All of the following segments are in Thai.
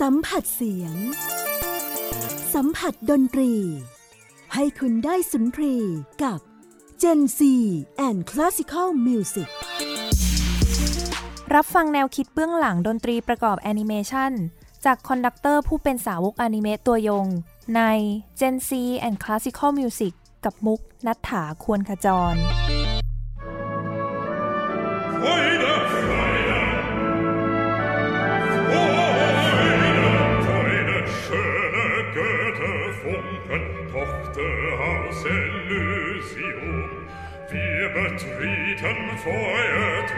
สัมผัสเสียง สัมผัสดนตรี ให้คุณได้สุนทรีกับ Gen C and Classical Music รับฟังแนวคิดเบื้องหลังดนตรีประกอบแอนิเมชันจาก conductor ผู้เป็นสาวกอนิเมะตัวยง ใน Gen Z and Classical Music กับมุกณัฐฐาควรขจร Feuet rieten, feuet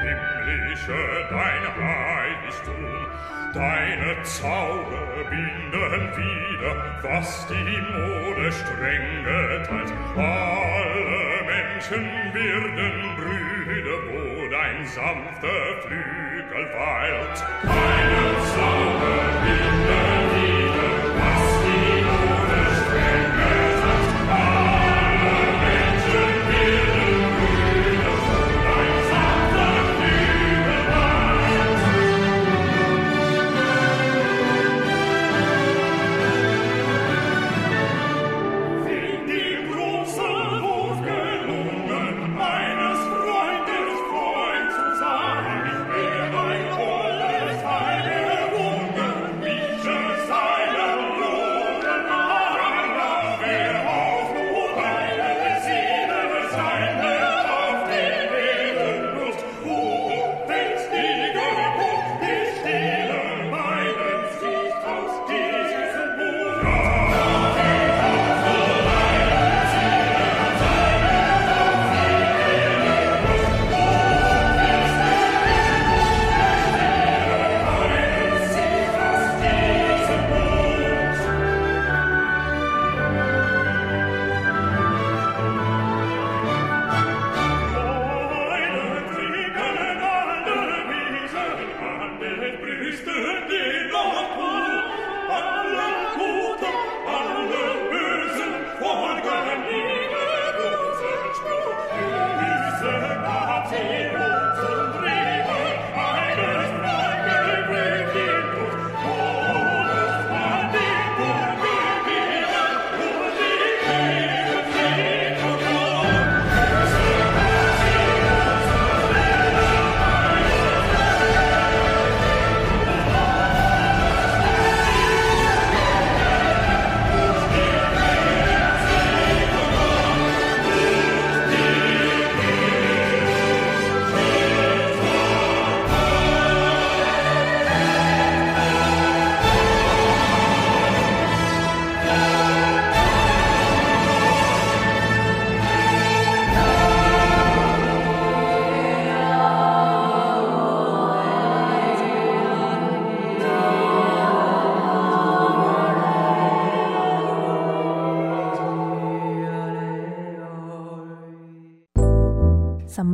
himmlische, dein Heiligtum. Deine Zauber binden wieder, was die Mode streng geteilt. Alle Menschen werden Brüder, wo dein sanfter Flügel weilt. Deine Zauber binden,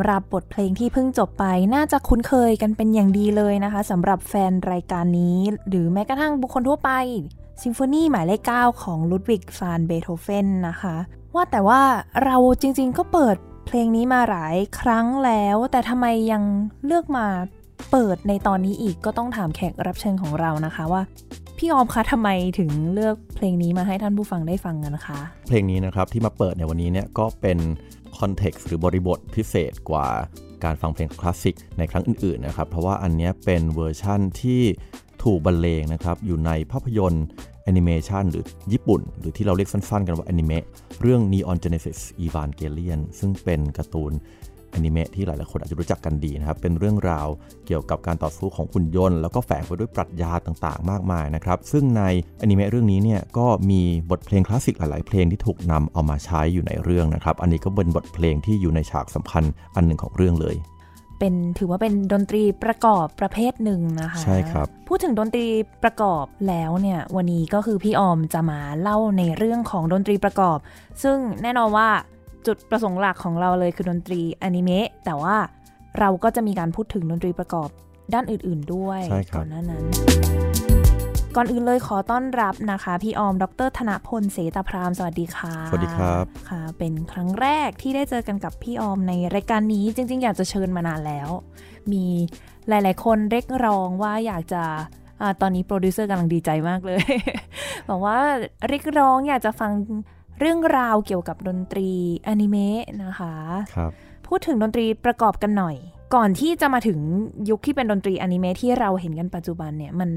ำหรับบทเพลงที่เพิ่งจบไป น่าจะคุ้นเคยกันเป็นอย่างดีเลยนะคะสำหรับแฟนรายการนี้ หรือแม้กระทั่งบุคคลทั่วไปซิมโฟนีหมายเลข9ของลุดวิกฟานเบโธเฟนนะคะ ว่าแต่ว่าเราจริงๆก็เปิดเพลงนี้มาหลายครั้งแล้ว แต่ทำไมยังเลือกมาเปิดในตอนนี้อีกก็ต้องถามแขกรับเชิญของเรานะคะว่าพี่ออมคะทำไมถึงเลือกเพลงนี้มาให้ท่านผู้ฟังได้ฟังกันนะคะ เพลงนี้นะครับที่มาเปิดในวันนี้เนี่ยก็เป็น context หรือบริบทพิเศษกว่าการฟังเพลงคลาสสิกในครั้งอื่นๆนะครับ เพราะว่าอันนี้เป็นเวอร์ชั่นที่ถูกบรรเลงนะครับ อยู่ในภาพยนตร์แอนิเมชันของญี่ปุ่น หรือที่เราเรียกสั้นๆ กันว่าแอนิเมะเรื่อง Neon Genesis Evangelion ซึ่งเป็นการ์ตูน อนิเมะที่หลายๆคนอาจจะรู้จักกันดีนะครับ เป็นเรื่องราวเกี่ยวกับการต่อสู้ของหุ่นยนต์ แล้วก็แฝงไปด้วยปรัชญาต่างๆ มากมายนะครับ ซึ่งในอนิเมะเรื่องนี้เนี่ยก็มีบทเพลงคลาสสิกหลายๆ เพลงที่ถูกนำเอามาใช้อยู่ในเรื่องนะครับ อันนี้ก็เป็นบทเพลงที่อยู่ในฉากสำคัญอันหนึ่งของเรื่องเลยเป็นถือว่าเป็นดนตรีประกอบประเภทหนึ่งนะคะใช่ครับพูดถึงดนตรีประกอบแล้วเนี่ยวันนี้ก็คือพี่ออมจะมาเล่าในเรื่องของดนตรีประกอบ ซึ่งแน่นอนว่า จุดประสงค์หลักของเราเลยคือดนตรีอนิเมะแต่ว่าเราก็จะมีการพูดถึงดนตรีประกอบด้านอื่น ๆ ด้วยใช่ครับก่อนหน้านั้นก่อนอื่นเลยขอต้อนรับนะคะ พี่ออม ดร ธนพลเสตาพราม สวัสดีค่ะ สวัสดีครับค่ะ เป็นครั้งแรกที่ได้เจอกันกับพี่ออมในรายการนี้จริง ๆ อยากจะเชิญมานานแล้ว มีหลาย ๆ คนเรียกร้องว่าอยากจะอาตอนนี้โปรดิวเซอร์กำลังดีใจมากเลย บอกว่าเรียกร้องอยากจะฟัง เรื่องราวเกี่ยวกับดนตรีอนิเมะนะคะครับพูดถึงดนตรีประกอบกันหน่อย ก่อนที่จะมาถึงยุคที่เป็นดนตรีอนิเมะที่เราเห็นกันปัจจุบันเนี่ยมัน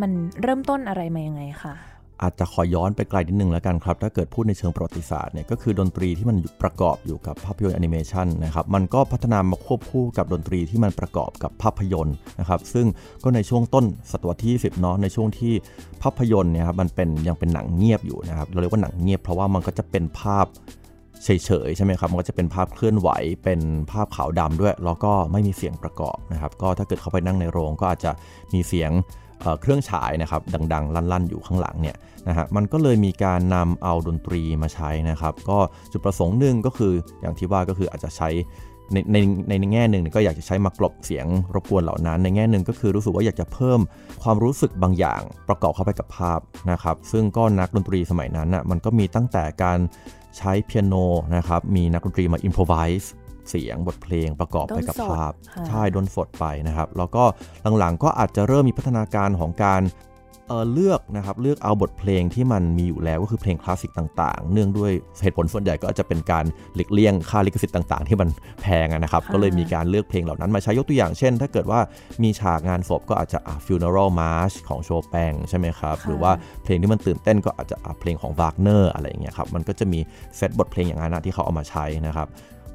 มันเริ่มต้นอะไรมายังไงคะ อาจจะขอย้อนไปไกลนิดนึงแล้วกันครับ ถ้าเกิดพูดในเชิงประวัติศาสตร์เนี่ยก็คือดนตรีที่มันประกอบอยู่กับภาพยนตร์แอนิเมชันนะครับมันก็พัฒนามาควบคู่กับดนตรีที่มันประกอบกับภาพยนตร์นะครับซึ่งก็ในช่วงต้นศตวรรษที่ 20 เนาะในช่วงที่ภาพยนตร์เนี่ยครับมันเป็นยังเป็นหนังเงียบอยู่นะครับเราเรียกว่าหนังเงียบเพราะว่ามันก็จะเป็นภาพเฉยๆใช่ไหมครับ มันก็จะเป็นภาพเคลื่อนไหว เป็นภาพขาวดำด้วย แล้วก็ไม่มีเสียงประกอบนะครับ ก็ถ้าเกิดเข้าไปนั่งในโรงก็อาจจะมีเสียง เเครื่องฉายนะครับดัง ๆ ลั่น ๆ อยู่ข้างหลังเนี่ยนะฮะมันก็เลยมีการนำเอาดนตรีมาใช้นะครับ ก็จุดประสงค์หนึ่งก็คืออย่างที่ว่าก็คืออาจจะใช้ในในในแง่หนึ่งก็อยากจะใช้มากลบเสียงรบกวนเหล่านั้น ในแง่หนึ่งก็คือรู้สึกว่าอยากจะเพิ่มความรู้สึกบางอย่างประกอบเข้าไปกับภาพนะครับ ซึ่งก็นักดนตรีสมัยนั้นอะมันก็มีตั้งแต่การใช้เปียโนนะครับ มีนักดนตรีมาอินพ o ไวส์ เสียงบทเพลงประกอบไปกับภาพค่ะใช่ด้นสดไปนะครับ แล้วก็หลังๆก็อาจจะเริ่มมีพัฒนาการของการเอ่อเลือกนะครับเลือกเอาบทเพลงที่มันมีอยู่แล้วก็คือเพลงคลาสสิกต่างๆ เนื่องด้วยเหตุผลส่วนใหญ่ก็อาจจะเป็นการหลีกเลี่ยงค่าลิขสิทธิ์ต่างๆ ที่มันแพงอะนะครับค่ะก็เลยมีการเลือกเพลงเหล่านั้นมาใช้ยกตัวอย่างเช่น ถ้าเกิดว่ามีฉากงานศพก็อาจจะอะ funeral march ของโชแปงใช่ไหมครับหรือว่าเพลงที่มันตื่นเต้นก็อาจจะอะเพลงของวากเนอร์อะไรอย่างเงี้ยครับมันก็จะมีเซตบทเพลงอย่างนั้นนะที่เขาเอามาใช้นะครับ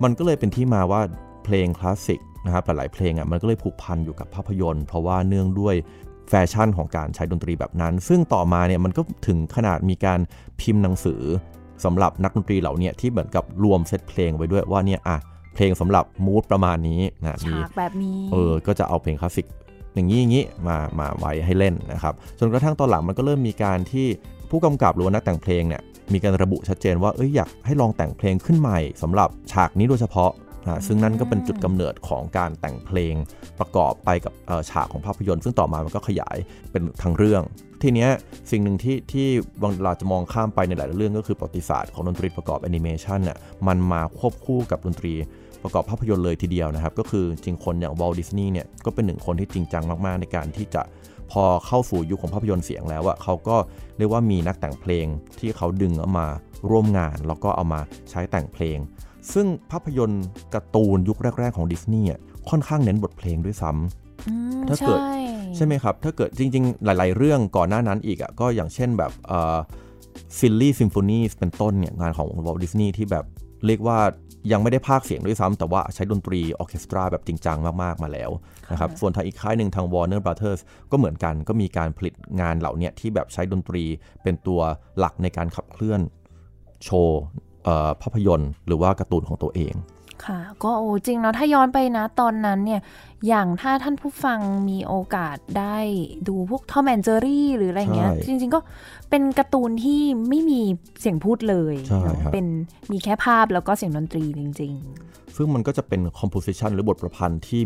มันก็เลยเป็นที่มาว่าเพลงคลาสสิกนะครับหลายๆเพลงอะมันก็เลยผูกพันอยู่กับภาพยนตร์ เพราะว่าเนื่องด้วยแฟชั่นของการใช้ดนตรีแบบนั้น ซึ่งต่อมาเนี่ยมันก็ถึงขนาดมีการพิมพ์หนังสือสำหรับนักดนตรีเหล่าเนี้ที่เหมือนกับรวมเซตเพลงไว้ด้วยว่าเนี่ยอะเพลงสำหรับมูดประมาณนี้นะมีฉากแบบนี้เออก็จะเอาเพลงคลาสสิกอย่างนี้อย่างนี้มามาไว้ให้เล่นนะครับจนกระทั่งตอนหลังมันก็เริ่มมีการที่ผู้กำกับหรือว่านักแต่งเพลงเนี่ย มีการระบุชัดเจนว่าเอ้ยอยากให้ลองแต่งเพลงขึ้นใหม่สำหรับฉากนี้โดยเฉพาะนะซึ่งนั่นก็เป็นจุดกำเนิดของการแต่งเพลงประกอบไปกับเอ่อฉากของภาพยนตร์ ซึ่งต่อมามันก็ขยายเป็นทั้งเรื่อง ทีเนี้ยสิ่งหนึ่งที่ที่บางเราจะมองข้ามไปในหลายๆเรื่องก็คือประวัติศาสตร์ของดนตรีประกอบแอนิเมชันเนี่ยมันมาควบคู่กับดนตรีประกอบภาพยนตร์เลยทีเดียวนะครับ ก็คือจริงคนอย่างวอลดิสนีย์เนี่ยก็เป็นหนึ่งคนที่จริงจังมาก ๆ ในการที่จะ พอเข้าสู่ยุคของภาพยนตร์เสียงแล้วอะเขาก็เรียกว่ามีนักแต่งเพลงที่เขาดึงเอามาร่วมงาน แล้วก็เอามาใช้แต่งเพลง ซึ่งภาพยนตร์การ์ตูนยุคแรก ๆ ของดิสนีย์อะค่อนข้างเน้นบทเพลงด้วยซ้ำอืมถ้าเกิดใช่ใช่ไหมครับ ถ้าเกิดจริง ๆ หลาย ๆ เรื่องก่อนหน้านั้นอีกอะก็อย่างเช่นแบบSilly Symphony เป็นต้นเนี่ยงานของวอลต์ดิสนีย์ที่แบบเรียกว่า ยังไม่ได้พากย์เสียงด้วยซ้ำแต่ว่าใช้ดนตรีออร์เคสตราแบบจริงจังมากๆ มาแล้วนะครับส่วนทางอีกค่ายหนึ่งทาง Warner Brothers ก็เหมือนกันก็มีการผลิตงานเหล่าเนี้ยที่แบบใช้ดนตรีเป็นตัวหลักในการขับเคลื่อนโชว์เอ่อภาพยนตร์ หรือว่าการ์ตูนของตัวเอง ค่ะ ก็โอ้จริงแล้วถ้าย้อนไปนะตอนนั้นเนี่ย อย่างถ้าท่านผู้ฟังมีโอกาสได้ดูพวก Tom and Jerry หรืออะไรเงี้ยใช่จริง ๆ ก็เป็นการ์ตูนที่ไม่มีเสียงพูดเลยใช่เนอะครับเป็นมีแค่ภาพแล้วก็เสียงดนตรีจริงซึ่งมันก็จะเป็น composition หรือบทประพันธ์ที่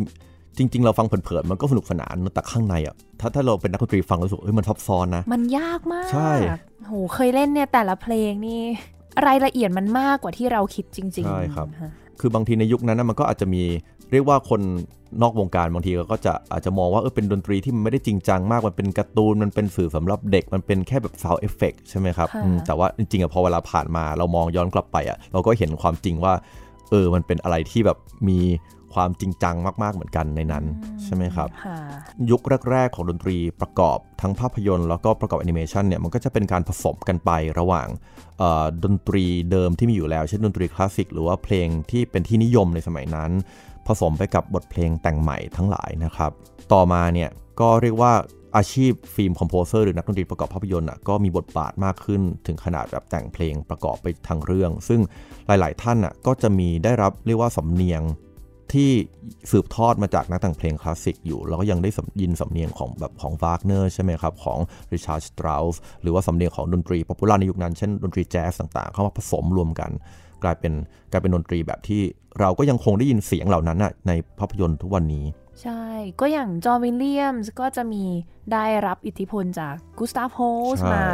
จริง ๆ เราฟังเผินๆมันก็สนุกสนานแต่ข้างในอะถ้าถ้าเราเป็นนักดนตรีฟังแล้วรู้สึกเอ้ยมันซับซ้อนนะๆมันยากมาก ใช่โหเคยเล่นเนี่ยแต่ละเพลงนี่รายละเอียดมันมากกว่าที่เราคิดจริง ๆ ใช่ครับะ คือบางทีในยุคนั้นนะมันก็อาจจะมีเรียกว่าคนนอกวงการบางทีก็จะอาจจะมองว่าเออเป็นดนตรีที่มันไม่ได้จริงจังมากมันเป็นการ์ตูนมันเป็นสื่อสำหรับเด็กมันเป็นแค่แบบ sound effect ใช่ไหมครับค่ะอืมแต่ว่าจริงๆอะพอเวลาผ่านมาเรามองย้อนกลับไปอะเราก็เห็นความจริงว่าเออมันเป็นอะไรที่แบบมี ความจริงจังมาก ๆ เหมือนกันในนั้น ใช่ไหมครับค่ะยุคแรก ๆ ของดนตรีประกอบทั้งภาพยนตร์แล้วก็ประกอบแอนิเมชันเนี่ยมันก็จะเป็นการผสมกันไประหว่างเอ่อดนตรีเดิมที่มีอยู่แล้ว เช่นดนตรีคลาสสิกหรือว่าเพลงที่เป็นที่นิยมในสมัยนั้น ผสมไปกับบทเพลงแต่งใหม่ทั้งหลายนะครับ ต่อมาเนี่ยก็เรียกว่าอาชีพ film composer หรือนักดนตรีประกอบภาพยนตร์อะก็มีบทบาทมากขึ้นถึงขนาดแบบแต่งเพลงประกอบไปทั้งเรื่อง ซึ่งหลาย ๆ ท่านอะก็จะมีได้รับเรียกว่าสำเนียง ที่สืบทอดมาจากนักแต่งเพลงคลาสสิกอยู่ แล้วก็ยังได้สำยินสำเนียงของแบบของวากเนอร์ใช่ไหมครับ ของริชาร์ดสเตราส์หรือว่าสำเนียงของดนตรี popular ในยุคนั้น เช่นดนตรีแจ๊สต่างๆ เข้ามาผสมรวมกัน กลายเป็นกลายเป็นดนตรีแบบที่เราก็ยังคงได้ยินเสียงเหล่านั้นน่ะในภาพยนตร์ทุกวันนี้ใช่ ก็อย่างจอห์นวิลเลียมส์ก็จะมีได้รับอิทธิพลจากกุสตาฟโฮลส์ใช่มา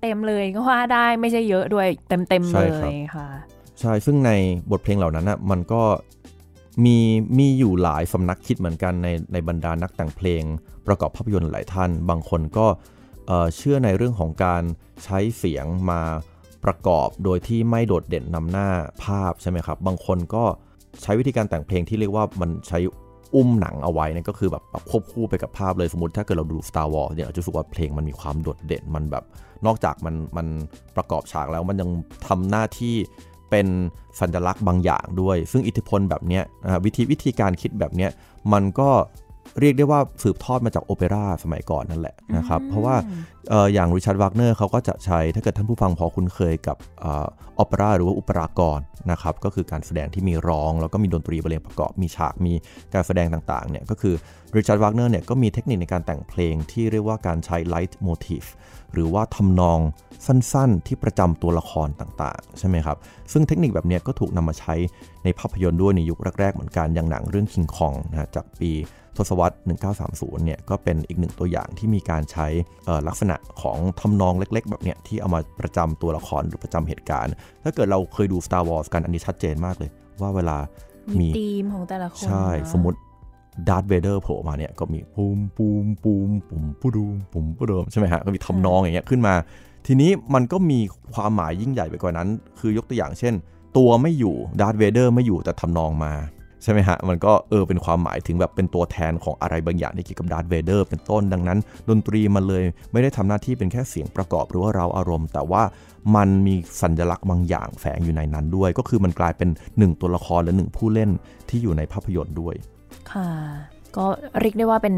เต็มๆเลยก็ว่าได้ไม่ใช่เยอะด้วยเต็มๆใช่เลครับยค่ะ ใช่ ซึ่งในบทเพลงเหล่านั้นน่ะมันก็ มีมีอยู่หลายสำนักคิดเหมือนกันในในบรรดานักแต่งเพลง ประกอบภาพยนตร์หลายท่าน บางคนก็เชื่อในเรื่องของการใช้เสียงมาประกอบโดยที่ไม่โดดเด่นนำหน้าภาพใช่ไหมครับ บางคนก็ใช้วิธีการแต่งเพลงที่เรียกว่ามันใช้อุ้มหนังเอาไว้นั่ก็คือแบบแบบควบคู่ไปกับภาพเลยสมมติถ้าเกิดเราดู Star Wars เนี่ยเราจะรู้สึกว่าเพลงมันมีความโดดเด่นมันแบบ นอกจากมันมันประกอบฉากแล้วมันยังทำหน้าที่ เป็นสัญลักษณ์บางอย่างด้วย ซึ่งอิทธิพลแบบนี้วิธีวิธีการคิดแบบนี้มันก็ เรียกได้ว่าสืบทอดมาจากโอเปร่าสมัยก่อนนั่นแหละนะครับ เพราะว่าเอ่ออย่างริชาร์ดวากเนอร์เขาก็จะใช้ถ้าเกิดท่านผู้ฟังพอคุ้นเคยกับโอเปร่าหรือว่าอุปรากรนะครับก็คือการแสดงที่มีร้อง แล้วก็มีดนตรีบรรเลงประกอบมีฉากมีการแสดงต่างๆเนี่ยก็คือริชาร์ดวากเนอร์เนี่ยก็มีเทคนิคในการแต่งเพลงที่เรียกว่าการใช้ leitmotif หรือว่าทำนองสั้นๆ ที่ประจำตัวละครต่างๆ ใช่ไหมครับ ซึ่งเทคนิคแบบเนี้ยก็ถูกนำมาใช้ในภาพยนตร์ด้วยในยุคแรก ๆ เหมือนกันอย่างหนังเรื่องคิงคองนะฮะจากปี ทศวรรษ 1930 เนี่ยก็เป็นอีกหนึ่งตัวอย่างที่มีการใช้เอ่อลักษณะของทำนองเล็ก ๆ แบบเนี้ยที่เอามาประจำตัวละครหรือประจำเหตุการณ์ ถ้าเกิดเราเคยดู Star Wars กันอันนี้ชัดเจนมากเลย ว่าเวลามีมีธีมของแต่ละคนใช่เนอะสมมติดาร์ธเวเดอร์โผล่มาเนี่ยก็มีปูมปูมปูมปุมปูดูมปุมปูดูมใช่ไหมฮะก็มีทำนองอย่างเงี้ยขึ้นมา ทีนี้มันก็มีความหมายยิ่งใหญ่ไปกว่านั้น คือยกตัวอย่างเช่น ตัวไม่อยู่ดาร์ธเวเดอร์ไม่อยู่แต่ทำนองมา ใช่ไหมฮะ มันก็เออเป็นความหมายถึงแบบเป็นตัวแทนของอะไรบางอย่างที่เกี่ยวกับดาร์ธเวเดอร์เป็นต้นดังนั้น ดนตรีมันเลยไม่ได้ทำหน้าที่เป็นแค่เสียงประกอบหรือว่าเร้าอารมณ์ แต่ว่ามันมีสัญลักษณ์บางอย่างแฝงอยู่ในนั้นด้วย ก็คือมันกลายเป็นหนึ่งตัวละครหรือหนึ่งผู้เล่นที่อยู่ในภาพยนตร์ด้วย ค่ะ ก็เรียกได้ว่าเป็น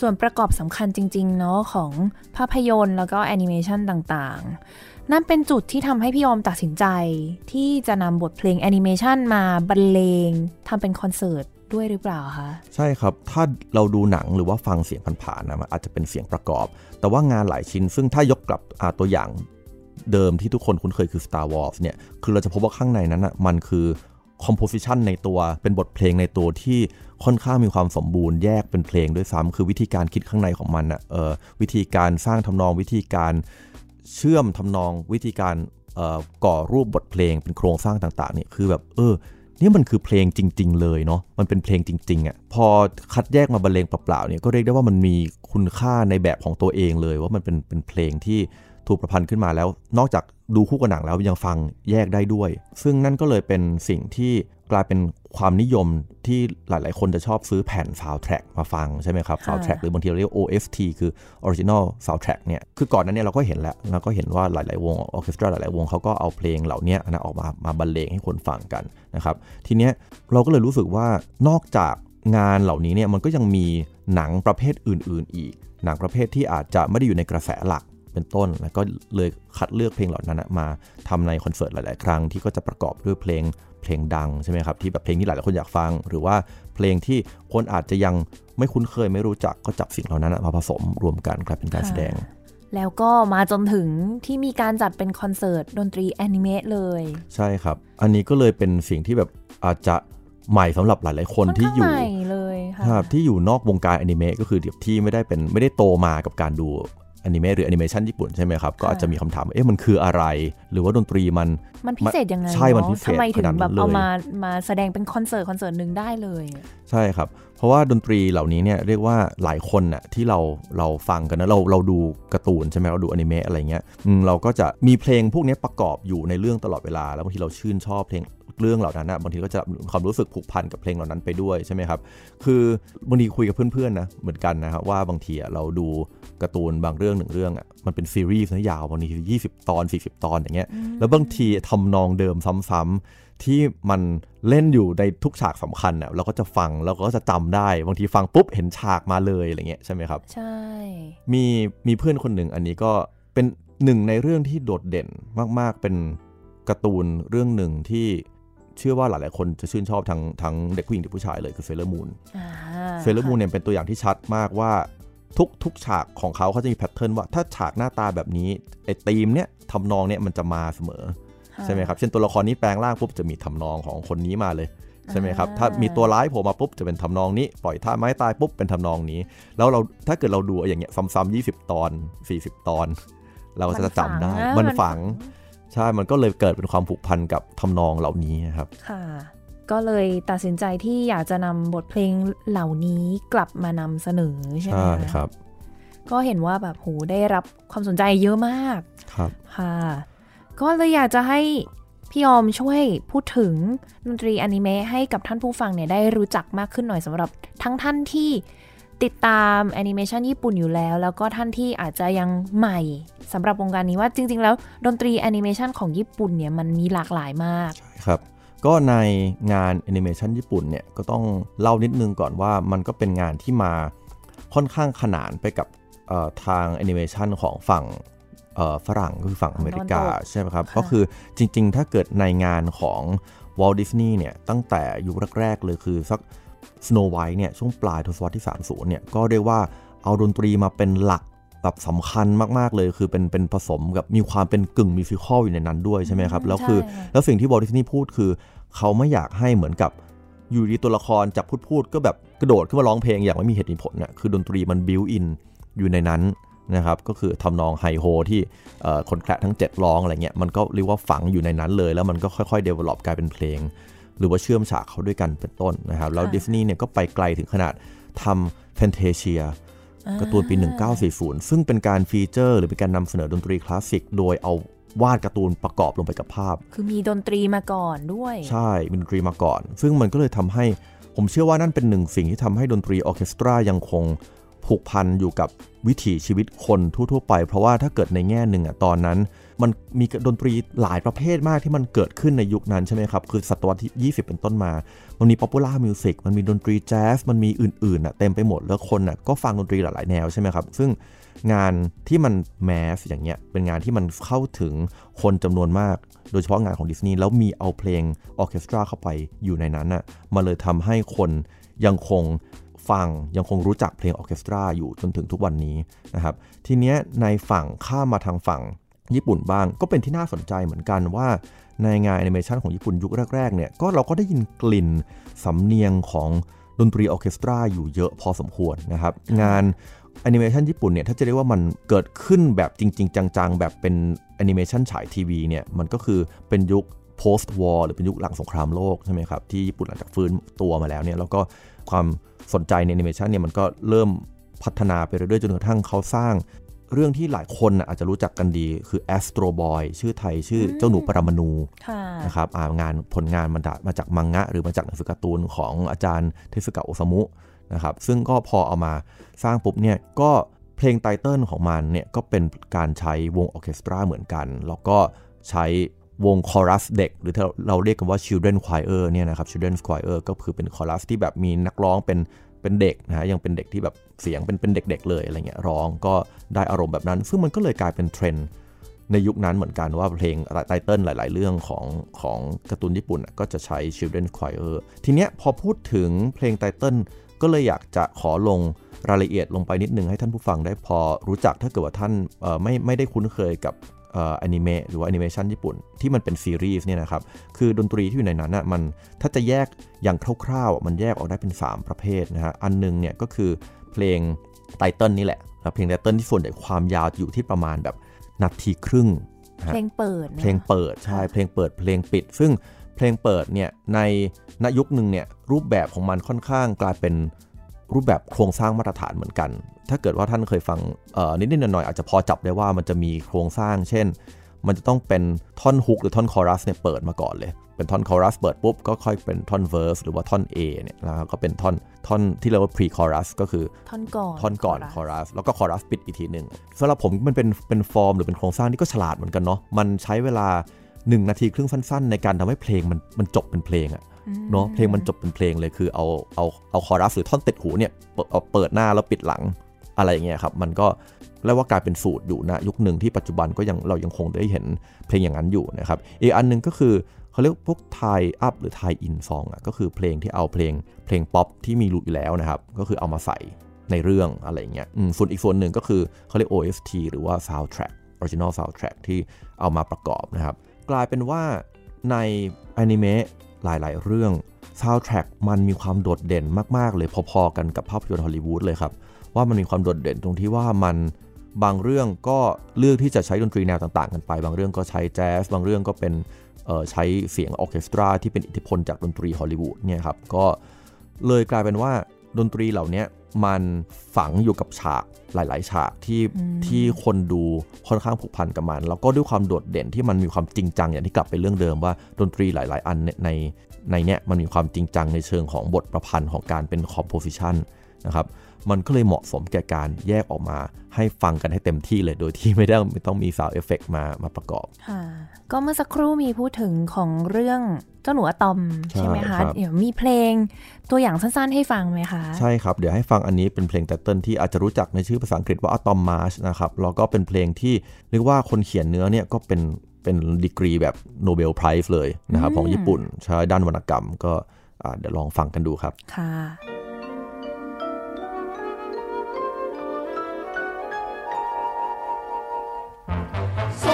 ส่วนประกอบสำคัญจริง ๆ เนาะของภาพยนตร์แล้วก็แอนิเมชันต่างๆ นั่นเป็นจุดที่ทำให้พี่ออมตัดสินใจ ที่จะนำบทเพลงแอนิเมชันมาบรรเลงทำเป็นคอนเสิร์ตด้วยหรือเปล่าคะ ใช่ครับ ถ้าเราดูหนังหรือว่าฟังเสียงผ่านๆนะมันอาจจะเป็นเสียงประกอบ แต่ว่างานหลายชิ้น ซึ่งถ้ายกกลับตัวอย่างเดิมที่ทุกคนคุ้นเคยคือ Star Wars เนี่ย คือเราจะพบว่าข้างในนั้นอะมันคือ composition ในตัวเป็นบทเพลงในตัวที่ค่อนข้างมีความสมบูรณ์แยกเป็นเพลงด้วยซ้ำคือวิธีการคิดข้างในของมันอะวิธีการสร้างทำนองวิธีการ เชื่อมทำนองวิธีการก่อรูปบทเพลงเป็นโครงสร้างต่างๆเนี่ยคือแบบเออนี่มันคือเพลงจริง ๆ เลยเนาะมันเป็นเพลงจริงๆอะ่ะพอคัดแยกมาบรรเลงเปล่าๆเนี่ยก็เรียกได้ว่ามันมีคุณค่าในแบบของตัวเองเลยว่ามันเป็นเป็นเพลงที่ ถูกประพันธ์ขึ้นมาแล้ว นอกจากดูคู่กับหนังแล้วยังฟังแยกได้ด้วย ซึ่งนั่นก็เลยเป็นสิ่งที่กลายเป็นความนิยมที่หลาย ๆ คนจะชอบซื้อแผ่น soundtrack มาฟังใช่ไหมครับค่ะ soundtrack หรือบางทีเราเรียก OST คือ original soundtrack เนี่ยคือก่อนหนั้นเนี่ยเราก็เห็นแล้วเราก็เห็นว่าหลาย ๆ วงออเคสตราหลาย ๆ วงเขาก็เอาเพลงเหล่านี้นะออกมามาบรรเลงให้คนฟังกันนะครับทีเนี้ยเราก็เลยรู้สึกว่านอกจากงานเหล่านี้เนี่ยมันก็ยังมีหนังประเภทอื่น ๆ อีก หนังประเภทที่อาจจะไม่ได้อยู่ในกระแสหลัก เป็นต้นแล้วก็เลยคัดเลือกเพลงเหล่านั้นนะมาทำในคอนเสิร์ตหลาย ๆ ครั้งที่ก็จะประกอบด้วยเพลงเพลงดังใช่ไหมครับที่แบบเพลงที่หลาย ๆ คนอยากฟัง หรือว่าเพลงที่คนอาจจะยังไม่คุ้นเคยไม่รู้จักก็จับสิ่งเหล่านั้นนะมาผสมรวมกันกลายเป็นการแสดง แล้วก็มาจนถึงที่มีการจัดเป็นคอนเสิร์ตดนตรีแอนิเมตเลย ใช่ครับ อันนี้ก็เลยเป็นสิ่งที่แบบอาจจะใหม่สำหรับหลาย ๆ คนที่อยู่ค่นข้างใหม่เลยค่ะครับที่อยู่นอกวงการอนิเมะก็คือเดี๋ยวที่ไม่ได้เป็นไม่ได้โตมากับการดู อนิเมะหรือแอนิเมชันญี่ปุ่นใช่ไหมครับก็อาจจะมีคำถามว่าเอ๊ะมันคืออะไร หรือว่าดนตรีมันมันพิเศษยังไงใช่มันเอ๊ะพิเศษทำไมถึงขนาดนั้นแบบเอาเลยมามาแสดงเป็นคอนเสิร์ตคอนเสิร์ตหนึ่งได้เลย ใช่ครับ เพราะว่าดนตรีเหล่านี้เนี่ยเรียกว่าหลายคนน่ะที่เราเราฟังกันนะเราเราดูการ์ตูนใช่ไหมเราดูอนิเมะอะไรเงี้ยอืมเราก็จะมีเพลงพวกนี้ประกอบอยู่ในเรื่องตลอดเวลา แล้วบางทีเราชื่นชอบเพลง เรื่องเหล่านั้นนะบางทีก็จะมีความรู้สึกผูกพันกับเพลงเหล่านั้นไปด้วยใช่ไหมครับ คือบางทีคุยกับเพื่อนๆนะเหมือนกันนะครับว่าบางทีอะเราดูการ์ตูนบางเรื่องหนึ่งเรื่องอะมันเป็นซีรีส์นะยาวบางที 20 ตอน 40 ตอนอย่างเงี้ยแล้วบางทีทำนองเดิมซ้ำๆที่มันเล่นอยู่ในทุกฉากสำคัญอะเราก็จะฟังแล้วก็จะจำได้บางทีฟังปุ๊บเห็นฉากมาเลยอะไรเงี้ยใช่ไหมครับใช่มีมีเพื่อนคนหนึ่งอันนี้ก็เป็นหนึ่งในเรื่องที่โดดเด่นมาก ๆ เป็นการ์ตูนเรื่องหนึ่งที่ เชื่อว่าหลายๆคนจะชื่นชอบทั้งทั้งเด็กผู้หญิงเด็กผู้ชายเลยคือเซเลอร์มูนอ่าเซเลอร์มูนเนี่ยเป็นตัวอย่างที่ชัดมากว่าทุกทุกฉากของเขาเขาจะมี pattern ว่าถ้าฉากหน้าตาแบบนี้ไอ้ธีมเนี้ยทำนองเนี้ยมันจะมาเสมอค่ะใช่ไหมครับเช่นตัวละครนี้แปลงร่างปุ๊บจะมีทำนองของคนนี้มาเลยใช่ไหมครับอ่าถ้ามีตัวร้ายโผล่มาปุ๊บจะเป็นทำนองนี้ ปล่อยท่าไม้ตายปุ๊บเป็นทำนองนี้ แล้วเราถ้าเกิดเราดูอย่างเงี้ยซ้ำๆ20 ตอน 40 ตอน เราก็จะจำได้มันฝัง ใช่ มันก็เลยเกิดเป็นความผูกพันกับทำนองเหล่านี้นะครับ ค่ะ ก็เลยตัดสินใจที่อยากจะนำบทเพลงเหล่านี้กลับมานำเสนอใช่ไหมใช่คะครับ ก็เห็นว่าแบบโหได้รับความสนใจเยอะมาก ครับ ค่ะ ก็เลยอยากจะให้พี่ออมช่วยพูดถึงดนตรีอนิเมะให้กับท่านผู้ฟังเนี่ยได้รู้จักมากขึ้นหน่อยสำหรับทั้งท่านที่ ติดตามแอนิเมชันญี่ปุ่นอยู่แล้ว แล้วก็ท่านที่อาจจะยังใหม่สำหรับวงการนี้ว่าจริง ๆ แล้วดนตรีแอนิเมชันของญี่ปุ่นเนี่ยมันมีหลากหลายมากครับก็ในงานแอนิเมชันญี่ปุ่นเนี่ยก็ต้องเล่านิดนึงก่อนว่ามันก็เป็นงานที่มาค่อนข้างขนานไปกับเอ่อทางแอนิเมชันของฝั่งเอ่อฝรั่งก็คือฝั่งอเมริกาตะวันตกใช่ไหมครับค่ะก็คือจริง ๆ ถ้าเกิดในงานของวอลต์ดิสนีย์เนี่ยตั้งแต่ยุคแรก ๆ เลยคือสัก Snow White เนี่ยช่วงปลายทศวรรษที่ 30เนี่ยก็เรียกว่าเอาดนตรีมาเป็นหลักแบบสำคัญมาก ๆ เลย คือเป็นเป็นผสมกับมีความเป็นกึ่ง musical อยู่ในนั้นด้วยใช่ไหมครับ แล้วคือใช่ค่ะแล้วสิ่งที่วอลดิสนีย์พูดคือ เขาไม่อยากให้เหมือนกับอยู่ดีตัวละครจับพูดพูดก็แบบกระโดดขึ้นมาร้องเพลงอย่างไม่มีเหตุมีผลน่ะคือดนตรีมัน built-in อยู่ในนั้นนะครับก็คือทำนอง Heigh-Ho ที่เอ่อคนแคระทั้ง 7 ร้องอะไรเงี้ยมันก็เรียกว่าฝังอยู่ในนั้นเลย แล้วมันก็ค่อยๆ develop กลายเป็นเพลง หรือว่าเชื่อมฉากเขาด้วยกันเป็นต้นนะครับ แล้วค่ะดิสนีย์เนี่ยก็ไปไกลถึงขนาดทำ Fantasia การ์ตูนปี 1940 ซึ่งเป็นการ feature หรือเป็นการนำเสนอดนตรีคลาสสิก โดยเอาวาดการ์ตูนประกอบลงไปกับภาพ คือมีดนตรีมาก่อนด้วย ใช่ มีดนตรีมาก่อน ซึ่งมันก็เลยทำให้ ผมเชื่อว่านั่นเป็นหนึ่งสิ่งที่ทำให้ดนตรีออร์เคสตรายังคงผูกพันอยู่กับวิถีชีวิตคนทั่ว ๆ ไป เพราะว่าถ้าเกิดในแง่หนึ่งอะตอนนั้น มันมีดนตรีหลายประเภทมากที่มันเกิดขึ้นในยุคนั้นใช่ไหมครับ คือศตวรรษที่ 20 เป็นต้นมา มันมี popular music มันมีดนตรีแจ๊สมันมีอื่นๆอะเต็มไปหมดแล้วคนอะก็ฟังดนตรีหลายๆแนวใช่ไหมครับ ซึ่งงานที่มัน mass อย่างเงี้ยเป็นงานที่มันเข้าถึงคนจำนวนมาก โดยเฉพาะงานของดิสนีย์แล้วมีเอาเพลงออเคสตราเข้าไปอยู่ในนั้นน่ะมันเลยทำให้คนยังคงฟังยังคงรู้จักเพลงออเคสตราอยู่จนถึงทุกวันนี้นะครับทีเนี้ยในฝั่งข้ามมาทางฝั่ง ญี่ปุ่นบ้าง ก็เป็นที่น่าสนใจเหมือนกันว่าในงานแอนิเมชันของญี่ปุ่นยุคแรกๆเนี่ยก็เราก็ได้ยินกลิ่นสำเนียงของดนตรีออร์เคสตราอยู่เยอะพอสมควรนะครับงานแอนิเมชันญี่ปุ่นเนี่ยถ้าจะเรียกว่ามันเกิดขึ้นแบบจริง ๆ จังๆ แบบเป็นแอนิเมชันฉายทีวีเนี่ยมันก็คือเป็นยุค post war หรือเป็นยุคหลังสงครามโลกใช่ไหมครับที่ญี่ปุ่นหลังจากฟื้นตัวมาแล้วเนี่ยแล้วก็ความสนใจในแอนิเมชันเนี่ยมันก็เริ่มพัฒนาไปเรื่อยๆจนกระทั่งเขาสร้าง เรื่องที่หลายคนน่ะอาจจะรู้จักกันดี คือ Astro Boy ชื่อไทยชื่อเจ้าหนูปรมาณูค่ะนะครับอ่างานผลงานมันมาจากมังงะ หรือมาจากหนังสือการ์ตูนของอาจารย์เทสึกะโอซามุนะครับซึ่งก็พอเอามาสร้างปุ๊บเนี่ยก็เพลง title ของมันเนี่ยก็เป็นการใช้วงออร์เคสตราเหมือนกัน แล้วก็ใช้วงคอรัสเด็ก หรือที่เราเรียกกันว่า children choir เนี่ยนะครับ children choir ก็คือเป็นคอรัสที่แบบมีนักร้องเป็น เป็นเด็กนะฮะยังเป็นเด็กที่แบบเสียงเป็นเป็นเด็กๆเลยอะไรเงี้ยร้องก็ได้อารมณ์แบบนั้น ซึ่งมันก็เลยกลายเป็นเทรนด์ในยุคนั้นเหมือนกันว่าเพลง title หลาย ๆ เรื่องของของการ์ตูนญี่ปุ่นก็จะใช้ Children Choir ทีเนี้ยพอพูดถึงเพลง title ก็เลยอยากจะขอลงรายละเอียดลงไปนิดนึงให้ท่านผู้ฟังได้พอรู้จักถ้าเกิดว่าท่านเอ่อไม่ไม่ได้คุ้นเคยกับ อ่ออนิเมะหรือว่าแอนิเมชันญี่ปุ่นที่มันเป็นซีรีส์เนี่ยนะครับคือดนตรีที่อยู่ในนั้นน่ะมันถ้าจะแยกอย่างคร่าวๆ มันแยกออกได้เป็น 3 ประเภทนะฮะอันหนึงเนี่ยก็คือเพลงไตเติลนี่แหละนะเพลงไตเติลที่ส่วนใหญ่ความยาวอยู่ที่ประมาณแบบนาทีครึ่งเพลงเปิดนะเพลงเปิดใช่เพลงเปิดเพลงปิด ซึ่งเพลงเปิดเนี่ยในณยุคหนึ่งเนี่ยรูปแบบของมันค่อนข้างกลายเป็น รูปแบบโครงสร้างมาตรฐานเหมือนกัน ถ้าเกิดว่าท่านเคยฟังเอ่อนิดๆหน่อยๆอาจจะพอจับได้ว่ามันจะมีโครงสร้าง เช่น มันจะต้องเป็นท่อนฮุกหรือท่อนคอรัสเนี่ยเปิดมาก่อนเลย เป็นท่อนคอรัสเปิดปุ๊บก็ค่อยเป็นท่อน verse หรือว่าท่อน A เนี่ยแล้วก็เป็นท่อนท่อนที่เรียกว่า pre chorus ก็คือท่อนก่อนท่อนก่อนคอรัสแล้วก็คอรัสปิดอีกทีหนึ่งสำหรับผมมันเป็นเป็นฟอร์มหรือเป็นโครงสร้างที่ก็ฉลาดเหมือนกันเนาะมันใช้เวลา 1นาทีครึ่งสั้น ๆ ในการทำให้เพลงมันมันจบเป็นเพลงอะอืมเนาะเพลงมันจบเป็นเพลงเลยคือเอาเอาเอาคอรัสหรือท่อนติดหูเนี่ยเปิดเอาเปิดหน้าแล้วปิดหลังอะไรอย่างเงี้ยครับมันก็เรียกว่ากลายเป็นสูตรอยู่นะยุคหนึ่งที่ปัจจุบันก็ยังเรายังคงได้เห็นเพลงอย่างนั้นอยู่นะครับอีกอันหนึงก็คือเขาเรียกพวก tie-up หรือ tie-in song อะก็คือเพลงที่เอาเพลงเพลงป๊อปที่มีอยู่แล้วนะครับก็คือเอามาใส่ในเรื่องอะไรอย่างเงี้ยอืมส่วนอีกส่วนหนึ่งก็คือเขาเรียก OST หรือว่า soundtrack original soundtrack ที่เอามาประกอบนะครับ กลายเป็นว่าในอนิเมะหลายๆ เรื่อง soundtrack มันมีความโดดเด่นมาก ๆ เลยพอ ๆ กันกับภาพยนตร์ฮอลลีวูดเลยครับ ว่ามันมีความโดดเด่นตรงที่ว่ามันบางเรื่องก็เลือกที่จะใช้ดนตรีแนวต่าง ๆ กันไป บางเรื่องก็ใช้แจ๊สบางเรื่องก็เป็นใช้เสียงออเคสตราที่เป็นอิทธิพลจากดนตรีฮอลลีวูดเนี่ยครับก็เลยกลายเป็นว่าดนตรีเหล่านี้ มันฝังอยู่กับฉากหลาย ๆ ฉากที่ที่คนดูค่อนข้างผูกพันกับมัน แล้วก็ด้วยความโดดเด่นที่มันมีความจริงจังอย่างที่กลับไปเรื่องเดิมว่าดนตรีหลาย ๆ อันในในเนี้ยมันมีความจริงจังในเชิงของบทประพันธ์ของการเป็น composition นะครับมันก็เลยเหมาะสมแก่การแยกออกมาให้ฟังกันให้เต็มที่เลยโดยที่ไม่ได้ไม่ต้องมี sound effect มามาประกอบค่ะก็เมื่อสักครู่มีพูดถึงของเรื่องเจ้าหนูอะตอม ใช่ไหมคะ เดี๋ยวมีเพลงตัวอย่างสั้นๆให้ฟังไหมคะ ใช่ครับ เดี๋ยวให้ฟังอันนี้เป็นเพลง title ที่อาจจะรู้จักในชื่อภาษาอังกฤษว่า Atom March นะครับแล้วก็เป็นเพลงที่เรียกว่าคนเขียนเนื้อเนี่ยก็เป็นเป็นดีกรีแบบโนเบลไพรส์เลยนะครับของญี่ปุ่นใช้ด้านวรรณกรรมก็เดี๋ยวลองฟังกันดูครับค่ะ So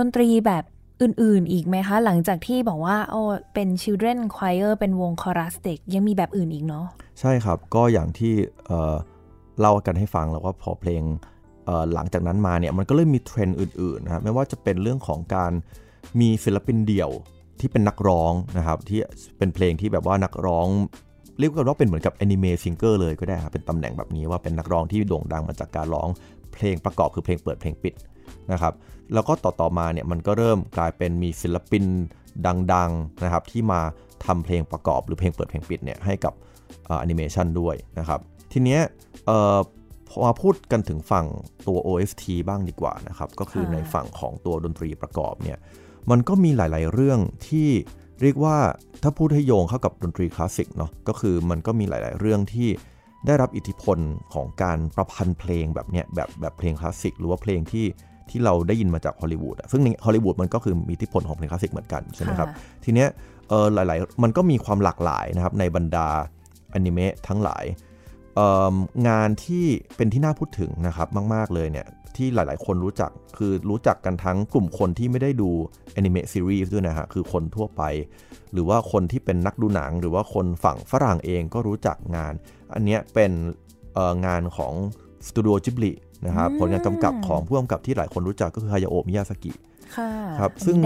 ดนตรีแบบอื่นๆ อีกไหมคะ หลังจากที่บอกว่าโอ้เป็น children choir เป็นวงคอรัสเด็กยังมีแบบอื่นอีกเนาะใช่ครับ ก็อย่างที่เล่ากันให้ฟังแล้วว่าพอเพลงหลังจากนั้นมาเนี่ยมันก็เริ่มมีเทรนด์อื่นๆนะไม่ว่าจะเป็นเรื่องของการมีศิลปินเดี่ยวที่เป็นนักร้องนะครับที่เป็นเพลงที่แบบว่านักร้อง เรียกว่าเป็นเหมือนกับ anime singer เลยก็ได้ครับเป็นตำแหน่งแบบนี้ว่าเป็นนักร้องที่โด่งดังมาจากการร้องเพลงประกอบคือเพลงเปิดเพลงปิด นะครับแล้วก็ต่อๆมาเนี่ยมันก็เริ่มกลายเป็นมีศิลปินดังๆนะครับที่มาทำเพลงประกอบหรือเพลงเปิดเพลงปิดเนี่ยให้กับแอนิเมชันด้วยนะครับทีเนี้ยพอมาพูดกันถึงฝั่งตัว OST บ้างดีกว่านะครับก็คือในฝั่งของตัวดนตรีประกอบเนี่ยมันก็มีหลาย ๆ เรื่องที่เรียกว่าถ้าพูดให้โยงเข้ากับดนตรีคลาสสิกเนาะก็คือมันก็มีหลาย ๆ เรื่องที่ได้รับอิทธิพลของการประพันธ์เพลงแบบเนี้ยแบบแบบเพลงคลาสสิกหรือว่าเพลงที่ ที่เราได้ยินมาจากฮอลลีวูดซึ่งในฮอลลีวูดมันก็คือมีอิทธิพลของเพลงคลาสสิกเหมือนกันใช่ไหมครับ ทีเนี้ยเออหลายๆ มันก็มีความหลากหลายนะครับในบรรดาอนิเมะทั้งหลายงานที่เป็นที่น่าพูดถึงนะครับมาก ๆ เลยเนี่ยที่หลาย ๆ คนรู้จักคือรู้จักกันทั้งกลุ่มคนที่ไม่ได้ดูแอนิเมะซีรีส์ด้วยนะฮะคือคนทั่วไป หรือว่าคนที่เป็นนักดูหนัง หรือว่าคนฝั่งฝรั่งเองก็รู้จักงาน อันนี้เป็นงานของสตูดิโอจิบลิ นะครับผลงานกำกับของผู้กำกับที่หลายคนรู้จักก็คือฮายาโอะมิยาซากิครับซึ่ง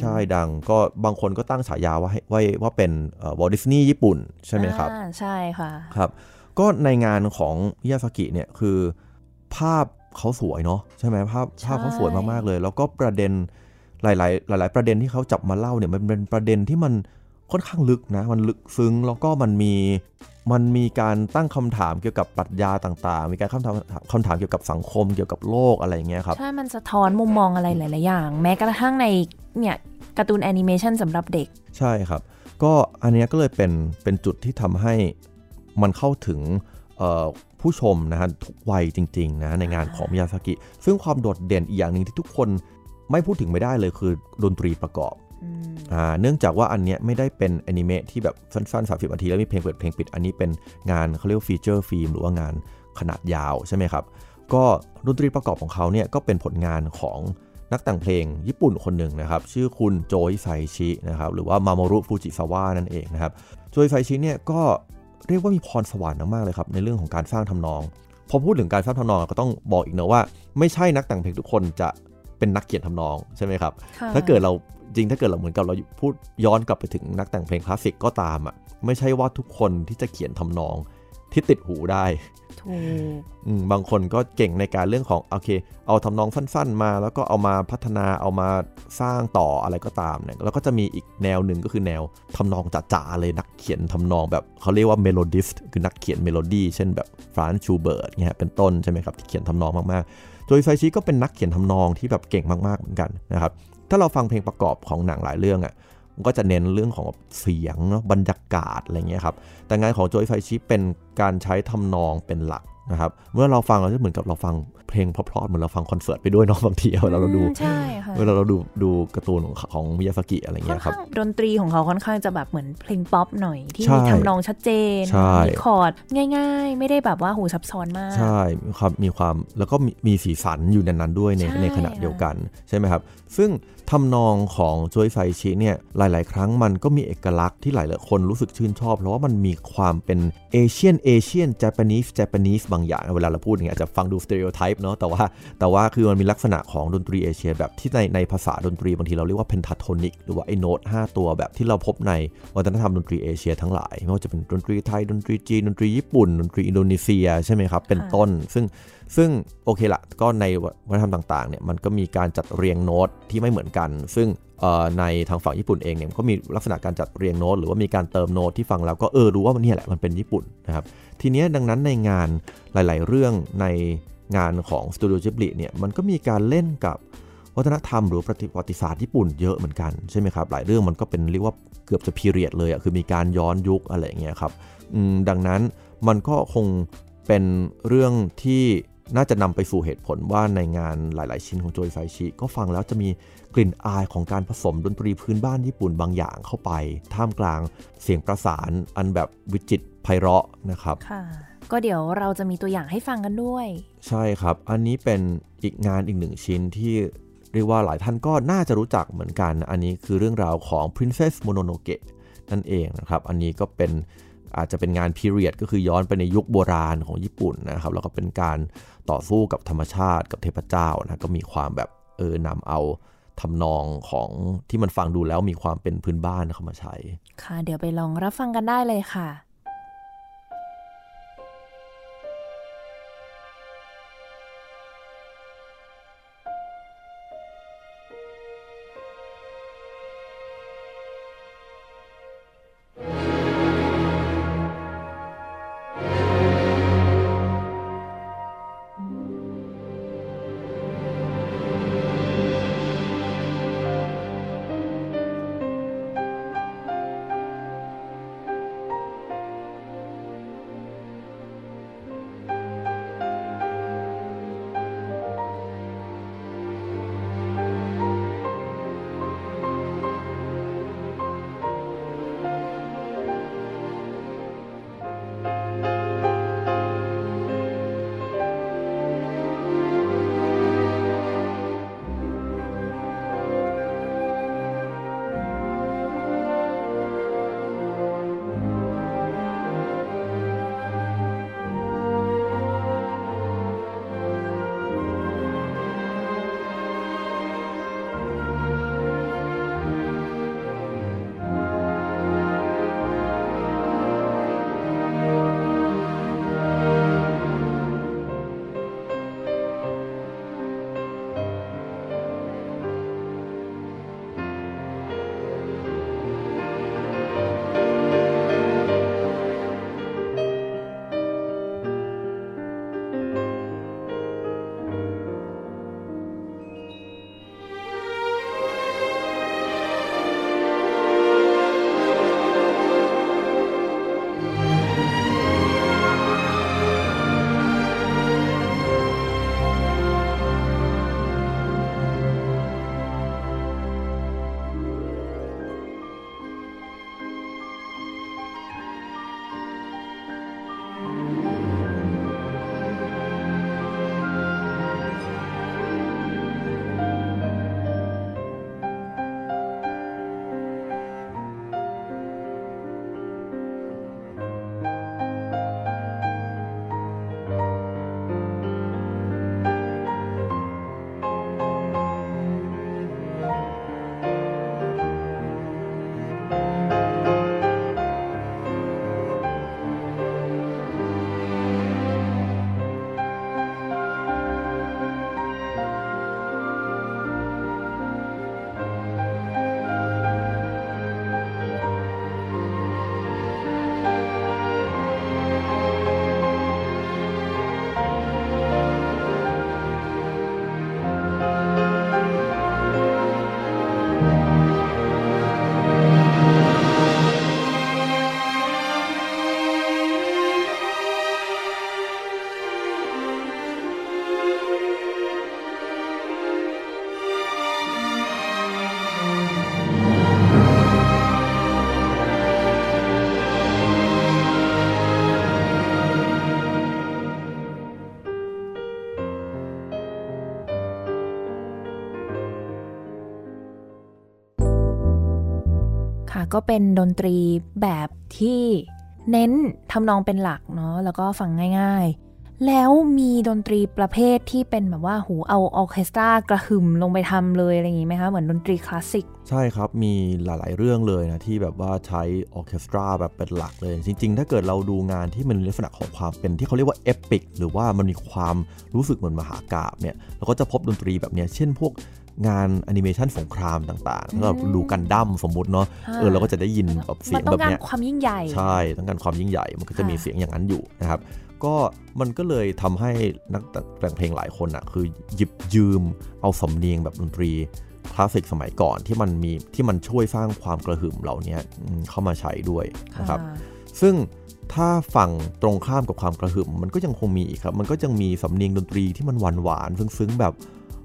ใช่ดังก็บางคนก็ตั้งฉายาว่าไว้ว่าเป็น Walt Disney ญี่ปุ่นใช่ไหมครับใช่ค่ะครับก็ในงานของมิยาซากิเนี่ยคือภาพเขาสวยเนาะใช่ไหมภาพภาพเขาสวยมากๆเลย แล้วก็ประเด็นหลาย ๆ หลาย ๆ ประเด็นที่เขาจับมาเล่าเนี่ยมันเป็นประเด็นที่มันค่อนข้างลึกนะมันลึกซึ้งแล้วก็มันมี มันมีการตั้งคำถามเกี่ยวกับปรัชญาต่างๆ มีการคำถามคำถามเกี่ยวกับสังคมเกี่ยวกับโลกอะไรเงี้ยครับ ใช่ มันสะท้อนมุมมองอะไรหลาย ๆ อย่าง แม้กระทั่งในเนี่ยการ์ตูนแอนิเมชันสำหรับเด็ก ใช่ครับ ก็อันนี้ก็เลยเป็นเป็นจุดที่ทำให้มันเข้าถึงผู้ชมนะฮะทุกวัยจริง ๆ นะในงานของมิยาสกิ ซึ่งความโดดเด่นอีกอย่างหนึ่งที่ทุกคนไม่พูดถึงไม่ได้เลยคือดนตรีประกอบ เนื่องจากว่าอันเนี้ยไม่ได้เป็นแอนิเมะที่แบบสั้นๆ 30นาทีแล้วมีเพลงเปิดเพลงปิด อันนี้เป็นงานเขาเรียก feature film หรือว่างานขนาดยาวใช่ไหมครับ ก็ดนตรีประกอบของเขาเนี่ยก็เป็นผลงานของนักแต่งเพลงญี่ปุ่นคนหนึ่งนะครับ ชื่อคุณโจฮิซาอิชินะครับหรือว่ามาโมรุฟูจิซาวะนั่นเองนะครับโจฮิซาอิชิเนี่ยก็เรียกว่ามีพรสวรรค์มากเลยครับในเรื่องของการสร้างทำนอง พอพูดถึงการสร้างทำนองก็ต้องบอกอีกนะว่า ไม่ใช่นักแต่งเพลงทุกคนจะ เป็นนักเขียนทำนองใช่ไหมครับ ถ้าเกิดเราจริงถ้าเกิดเราเหมือนกับเราพูดย้อนกลับไปถึงนักแต่งเพลงคลาสสิกก็ตามอะไม่ใช่ว่าทุกคนที่จะเขียนทำนองที่ติดหูได้ถูกอืมบางคนก็เก่งในการเรื่องของโอเค เอาทำนองสั้น ๆ มา แล้วก็เอามาพัฒนาเอามาสร้างต่ออะไรก็ตามเนี่ยแล้วก็จะมีอีกแนวหนึ่งก็คือแนวทำนองจ๋าๆเลยนักเขียนทำนองแบบเขาเรียกว่า melodist คือนักเขียนเมโลดี้เช่นแบบฟรานซ์ชูเบิร์ตเนี่ยเป็นต้นใช่ไหมครับที่เขียนทำนองมากๆ โจฮิซาอิชิก็เป็นนักเขียนทำนองที่แบบเก่งมากๆเหมือนกันนะครับ ถ้าเราฟังเพลงประกอบของหนังหลายเรื่องอะ่ะมันก็จะเน้นเรื่องของเสียงเนาะบรรยากาศอะไรเงี้ยครับ แต่งานของโจฮิซาอิชิเป็นการใช้ทำนองเป็นหลัก นะครับเมื่อเราฟังเราจะเหมือนกับเราฟังเพลงเพราะๆเหมือนเราฟังคอนเสิร์ตไปด้วยเนาะบางทีเวลาเราดูอืมใช่ค่ะเวลาเราดูดูการ์ตูนของของมิยาซากิอะไรค่อเงี้นยครับข้างดนตรีของเขาค่อนข้างจะแบบเหมือนเพลงป๊อปหน่อยที่ใช่มีทำนองชัดเจนใช่มีคอร์ดง่าย ๆ ไม่ได้แบบว่าหูซับซ้อนมาก ใช่มีความมีความแล้วก็มีมีสีสันอยู่ในนั้นด้วยในใช่ในขณะเดียวกันใช่ไหมครับ ซึ่งทำนองของโจฮิซาอิชิเนี่ยหลาย ๆ ครั้งมันก็มีเอกลักษณ์ที่หลายๆคนรู้สึกชื่นชอบ เพราะว่ามันมีความเป็น Asian Asian Japanese Japanese บางอย่างเวลาเราพูดอย่างเงี้ยอาจจะฟังดู stereotype เนาะแต่ว่าแต่ว่าคือมันมีลักษณะของดนตรีเอเชีย แบบที่ในในภาษาดนตรีบางทีเราเรียกว่า pentatonic หรือว่าไอ้โน้ต5ตัวแบบที่เราพบในวัฒนธรรมดนตรีเอเชีย ทั้งหลายไม่ว่าจะเป็นดนตรีไทยดนตรีจีนดนตรีญี่ปุ่นดนตรีอินโดนีเซียใช่ไหมครับเป็นค่ะต้น ซึ่งซึ่งโอเคละก็ในวัฒนธรรมต่างๆเนี่ยมันก็มีการจัดเรียงโน้ตที่ไม่เหมือนกัน ซึ่งเอ่อ ในทางฝั่งญี่ปุ่นเองเนี่ยก็มีลักษณะการจัดเรียงโน้ตหรือว่ามีการเติมโน้ตที่ฟังแล้วก็เออรู้ว่ามันนี่แหละมันเป็นญี่ปุ่นนะครับทีเนี้ยดังนั้นในงานหลาย ๆ เรื่องในงานของสตูดิโอจิบลิเนี่ยมันก็มีการเล่นกับวัฒนธรรมหรือประวัติศาสตร์ญี่ปุ่นเยอะเหมือนกันใช่ไหมครับหลายเรื่องมันก็เป็นเรียกว่าเกือบจะพีเรียดเลยอะคือมีการย้อนยุคอะไรอย่างเงี้ยครับดังนั้นมันก็คงเป็นเรื่องที่น่าจะนำไปสู่เหตุผลว่าในงานหลาย ๆ ชิ้นของโจยไฟชิก็ฟังแล้วจะมี กลิ่นอายของการผสมดนตรีพื้นบ้านญี่ปุ่นบางอย่างเข้าไป ท่ามกลางเสียงประสานอันแบบวิจิตรไพเราะนะครับค่ะก็เดี๋ยวเราจะมีตัวอย่างให้ฟังกันด้วย ใช่ครับ อันนี้เป็นอีกงานอีกหนึ่งชิ้นที่เรียกว่าหลายท่านก็น่าจะรู้จักเหมือนกัน อันนี้คือเรื่องราวของ Princess Mononoke นั่นเองนะครับ อันนี้ก็เป็นอาจจะเป็นงานพีเรียดก็คือย้อนไปในยุคโบราณของญี่ปุ่นนะครับ แล้วก็เป็นการต่อสู้กับธรรมชาติกับเทพเจ้านะ ก็มีความแบบเออนำเอา ทำนองของที่มันฟังดูแล้วมีความเป็นพื้นบ้านเข้ามาใช้ ค่ะ เดี๋ยวไปลองรับฟังกันได้เลยค่ะ「 ค่ะ ก็เป็นดนตรีแบบที่เน้นทำนองเป็นหลักเนาะแล้วก็ฟังง่ายๆ แล้วมีดนตรีประเภทที่เป็นแบบว่าหูเอาออเคสตรากระหึ่มลงไปทำเลยอะไรอย่างงี้ไหมคะเหมือนดนตรีคลาสสิกใช่ครับมีหลายๆเรื่องเลยนะที่แบบว่าใช้ออเคสตราแบบเป็นหลักเลย จริง ๆ ถ้าเกิดเราดูงานที่มันลักษณะของความเป็นที่เขาเรียกว่าเอปิกหรือว่ามันมีความรู้สึกเหมือนมหากาบเนี่ยเราก็จะพบดนตรีแบบเนี้ยเช่นพวก งานแอนิเมชันสงครามต่างๆถ้าเราดูกันดั้มสมมุติเนาะค่ะเออเราก็จะได้ยินแบบเสีมัยนงต้อแบบงการเนี้ยความยิ่งใหญ่ใช่ต้องการความยิ่งใหญ่มันก็จะมีค่ะเสียงอย่างนั้นอยู่นะครับก็มันก็เลยทำให้นักแต่งเพลงหลายคนอะคือหยิบยืมเอาสำเนียงแบบดนตรีคลาสสิกสมัยก่อนที่มันมีที่มันช่วยสร้างความกระหึ่มเหล่านี้อืมเข้ามาใช้ด้วยนะครับค่ะซึ่งถ้าฝั่งตรงข้ามกับความกระหึ่มมันก็ยังคงมีอีกครับ มันก็ยังมีสำเนียงดนตรีที่มันหวานหวานๆซึ้งๆแบบ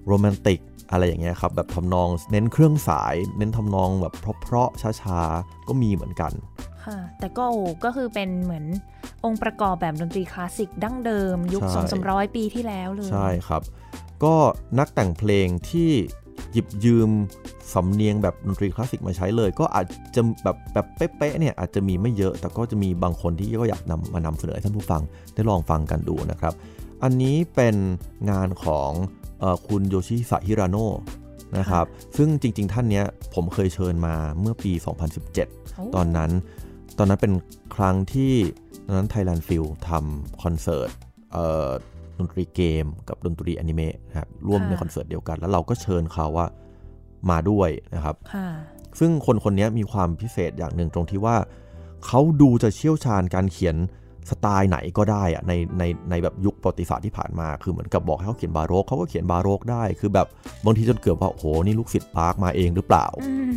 โรแมนติก อะไรอย่างเงี้ยครับแบบทำนองเน้นเครื่องสาย เน้นทำนองแบบเพราะๆช้าๆ ก็มีเหมือนกันค่ะแต่ก็โอ้ก็คือเป็นเหมือนองค์ประกอบแบบดนตรีคลาสสิกดั้งเดิม ยุคใช่สองสามร้อยปีที่แล้วเลยใช่ครับ ก็นักแต่งเพลงที่หยิบยืมสำเนียงแบบดนตรีคลาสสิกมาใช้เลย ก็อาจจะแบบแบบเป๊ะๆเนี่ยอาจจะมีไม่เยอะ แต่ก็จะมีบางคนที่ก็อยากนำมานำเสนอให้ท่านผู้ฟังได้ลองฟังกันดูนะครับ อันนี้เป็นงานของเออ คุณโยชิสะฮิราโนะนะครับซึ่งจริง ๆ ท่านเนี้ยผมเคยเชิญมาเมื่อปี 2017โอ้ตอนนั้น ตอนนั้นเป็นครั้งที่ตอนนั้น Thailand f i l ทำคอนเสิร์ตเอ่อดนตรีเกมกับดนตรีอนิเมะนะครับร่วมในคอนเสิร์ตเดียวกัน แล้วเราก็เชิญเขาว่ามาด้วยนะครับค่ะซึ่งคนคนนี้มีความพิเศษอย่างหนึ่งตรงที่ว่า เขาดูจะเชี่ยวชาญการเขียน สไตล์ไหนก็ได้อะในในในแบบยุคประวัติศาสตร์ที่ผ่านมาคือเหมือนกับบอกให้เขาเขียนบาโรกเขาก็เขียนบาโรกได้คือแบบบางทีจนเกือบว่าโอ้โหนี่ลูกศิษย์ปาร์คมาเองหรือเปล่า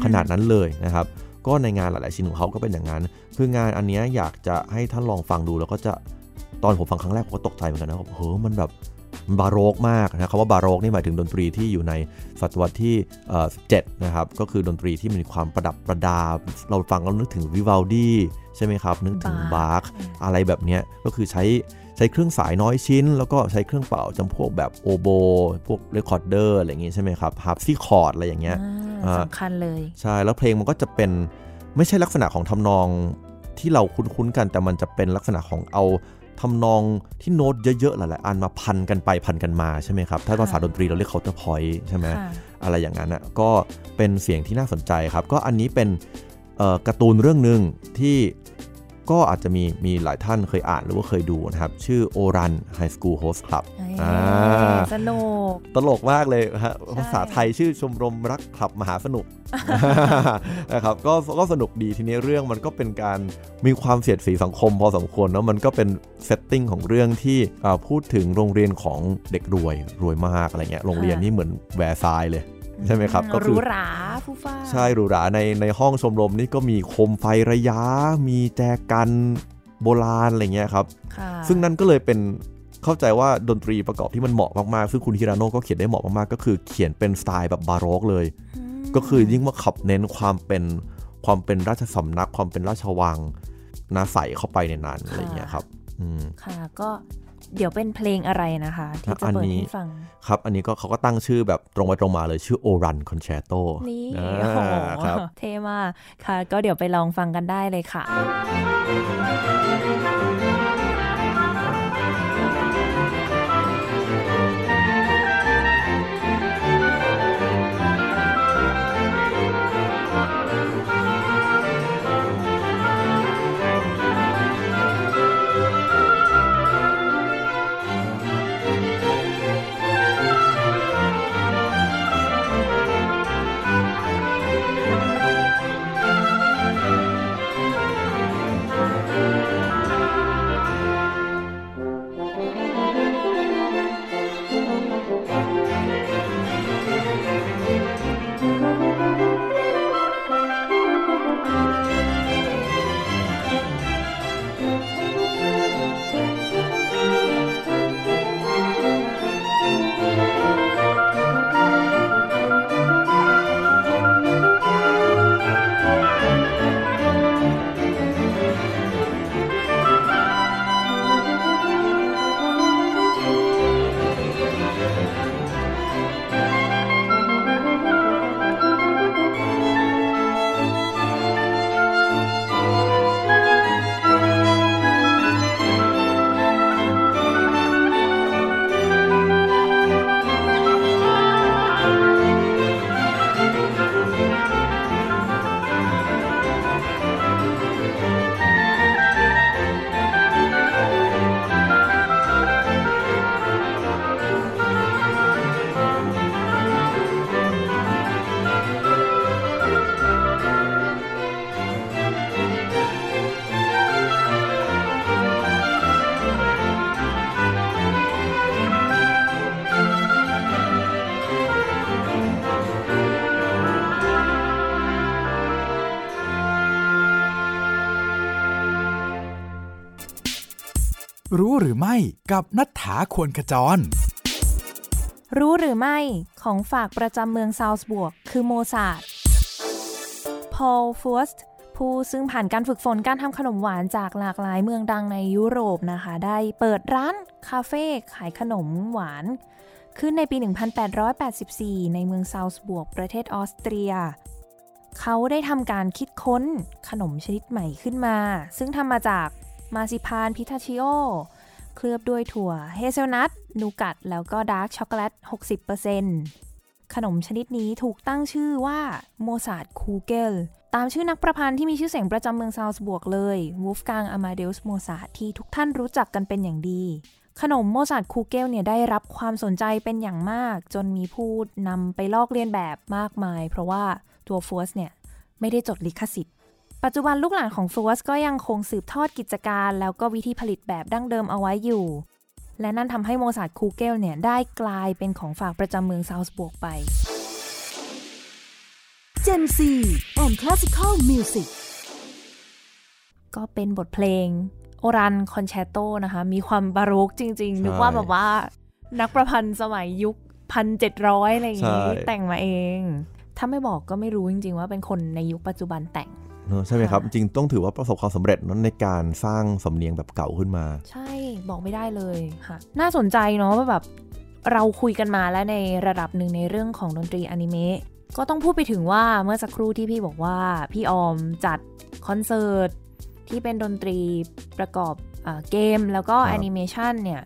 ขนาดนั้นเลยนะครับก็ในงานหลาย ๆ ชิ้นของเขาก็เป็นอย่างนั้น คืองานอันเนี้ยอยากจะให้ท่านลองฟังดูแล้วก็จะตอนผมฟังครั้งแรกผมก็ตกใจเหมือนกันนะว่าเฮ้ยมันแบบ บาโรกมากนะคำว่าบาโรกนี่หมายถึงดนตรีที่อยู่ในศตวรรษที่เอ่อ17นะครับก็คือดนตรีที่มีความประดับประดา เราฟังแล้วนึกถึงวิวัลดีใช่ไหมครับ นึกถึงบาร์กอะไรแบบเนี้ยก็คือใช้ใช้เครื่องสายน้อยชิ้น แล้วก็ใช้เครื่องเป่าจำพวกแบบโอโบ พวก recorder อะไรอย่างงี้ใช่ไหมครับ harpsichord อะไรอย่างเงี้ยอ่าอ่าสำคัญเลย ใช่ แล้วเพลงมันก็จะเป็นไม่ใช่ลักษณะของทำนองที่เราคุ้นๆกันแต่มันจะเป็นลักษณะของเอา ทำนองที่โน้ตเยอะๆหลายๆอันมาพันกันไปพันกันมาใช่ไหมครับ ถ้าภาษาค่ะดนตรีเราเรียก counterpoint ใช่ไหมค่ะอะไรอย่างนั้นอะก็เป็นเสียงที่น่าสนใจครับ ก็อันนี้เป็นเอ่อการ์ตูนเรื่องหนึ่งที่ ก็อาจจะมีมีหลายท่านเคยอ่านหรือว่าเคยดูนะครับ ชื่อ Ouran High School Host Club อ่าสนุก ตลกมากเลยฮะใช่ภาษาไทยชื่อชมรมรักคลับมหาสนุกนะครับก็ก็สนุกดีทีนี้เรื่องมันก็เป็นการมีความเสียดสีสังคมพอสมควรเนอะมันก็เป็น setting ของเรื่องที่อ่าพูดถึงโรงเรียนของเด็กรวยรวยมากอะไรเงี้ยโรงเรียนนี่เหมือนแวร์ซายน์เลย ใช่ไหมครับ ก็หคืรูอหราฟูฟ้าใช่หรูหราในในห้องชมรมนี่ก็มีโคมไฟระยะ มีแจกันโบราณอะไรเงี้ยครับค่ะซึ่งนั่นก็เลยเป็นเข้าใจว่าดนตรีประกอบที่มันเหมาะมาก ๆ ซึ่งคุณฮิราโนะก็เขียนได้เหมาะมาก ๆ ก็คือเขียนเป็นสไตล์แบบบาโรกเลยมก็คือยิ่งว่าขับเน้นความเป็นความเป็นราชสำนัก ความเป็นราชวังนาใส่เข้าไปในนั้นอะไรอย่างเงี้ยครับอืมค่ะก็ เดี๋ยวเป็นเพลงอะไรนะคะ ที่จะอันเปิดนี้ให้ฟัง ครับ อันนี้ก็เขาก็ตั้งชื่อแบบตรงไปตรงมาเลยชื่อ Oran Concerto นี่อ่าโอ้โหครับเท่มากค่ะ ก็เดี๋ยวไปลองฟังกันได้เลยค่ะ รู้หรือไม่กับนัฐธาควรขจร รู้หรือไม่ของฝากประจำเมืองซาลซ์บวร์ก คือโมซาร์ทพอลเฟิร์สท์ผู้ซึ่งผ่านการฝึกฝนการทำขนมหวานจากหลากหลายเมืองดังในยุโรปนะคะ ได้เปิดร้านคาเฟ่ขายขนมหวาน ขึ้นในปี 1884 ในเมืองซาลซ์บวร์ก ประเทศออสเตรียเขาได้ทำการคิดค้นขนมชนิดใหม่ขึ้นมา ซึ่งทำมาจาก marzipan pistachio เคลือบด้วยถั่วเฮเซลนัท nougat แล้วก็ dark chocolate 60%ขนมชนิดนี้ถูกตั้งชื่อว่าโมซาร์ทคูเกล ตามชื่อนักประพันธ์ที่มีชื่อเสียงประจำเมืองซาลซ์บวร์กเลยวูฟกางอามาเดอุสโมซาร์ทที่ทุกท่านรู้จักกันเป็นอย่างดีขนมโมซาร์ทคูเกลเนี่ยได้รับความสนใจเป็นอย่างมาก จนมีผู้นำไปลอกเลียนแบบมากมาย เพราะว่าตัวเฟิร์สท์เนี่ย ไม่ได้จดลิขสิทธิ์ ปัจจุบันลูกหลานของเฟิร์สท์ก็ยังคงสืบทอดกิจการ แล้วก็วิธีผลิตแบบดั้งเดิมเอาไว้อยู่ และนั่นทำให้โมซาร์ทคูเกลเนี่ยได้กลายเป็นของฝากประจำเมืองซาลซ์บวร์กไป Gen Z and Classical Music ก็เป็นบทเพลงโอรันคอนแชร์โตนะคะ มีความบาโรกจริง ๆ นึกใช่ว่าแบบว่านักประพันธ์สมัยยุคพันเจ็ดร้อยอะไรอย่างนี้ใช่แต่งมาเอง ถ้าไม่บอกก็ไม่รู้จริง ๆ ว่าเป็นคนในยุคปัจจุบันแต่งเนอะ ใช่ไหมครับค่ะจริงต้องถือว่าประสบความสำเร็จนั้นในการสร้างสำเนียงแบบเก่าขึ้นมา ใช่บอกไม่ได้เลยค่ะน่าสนใจเนาะว่าแบบเราคุยกันมาแล้วในระดับหนึ่งในเรื่องของดนตรีอนิเมะก็ต้องพูดไปถึงว่าเมื่อสักครู่ที่พี่บอกว่าพี่ออมจัดคอนเสิร์ตที่เป็นดนตรีประกอบอาเกมแล้วก็ครับแอนิเมชันเนี่ย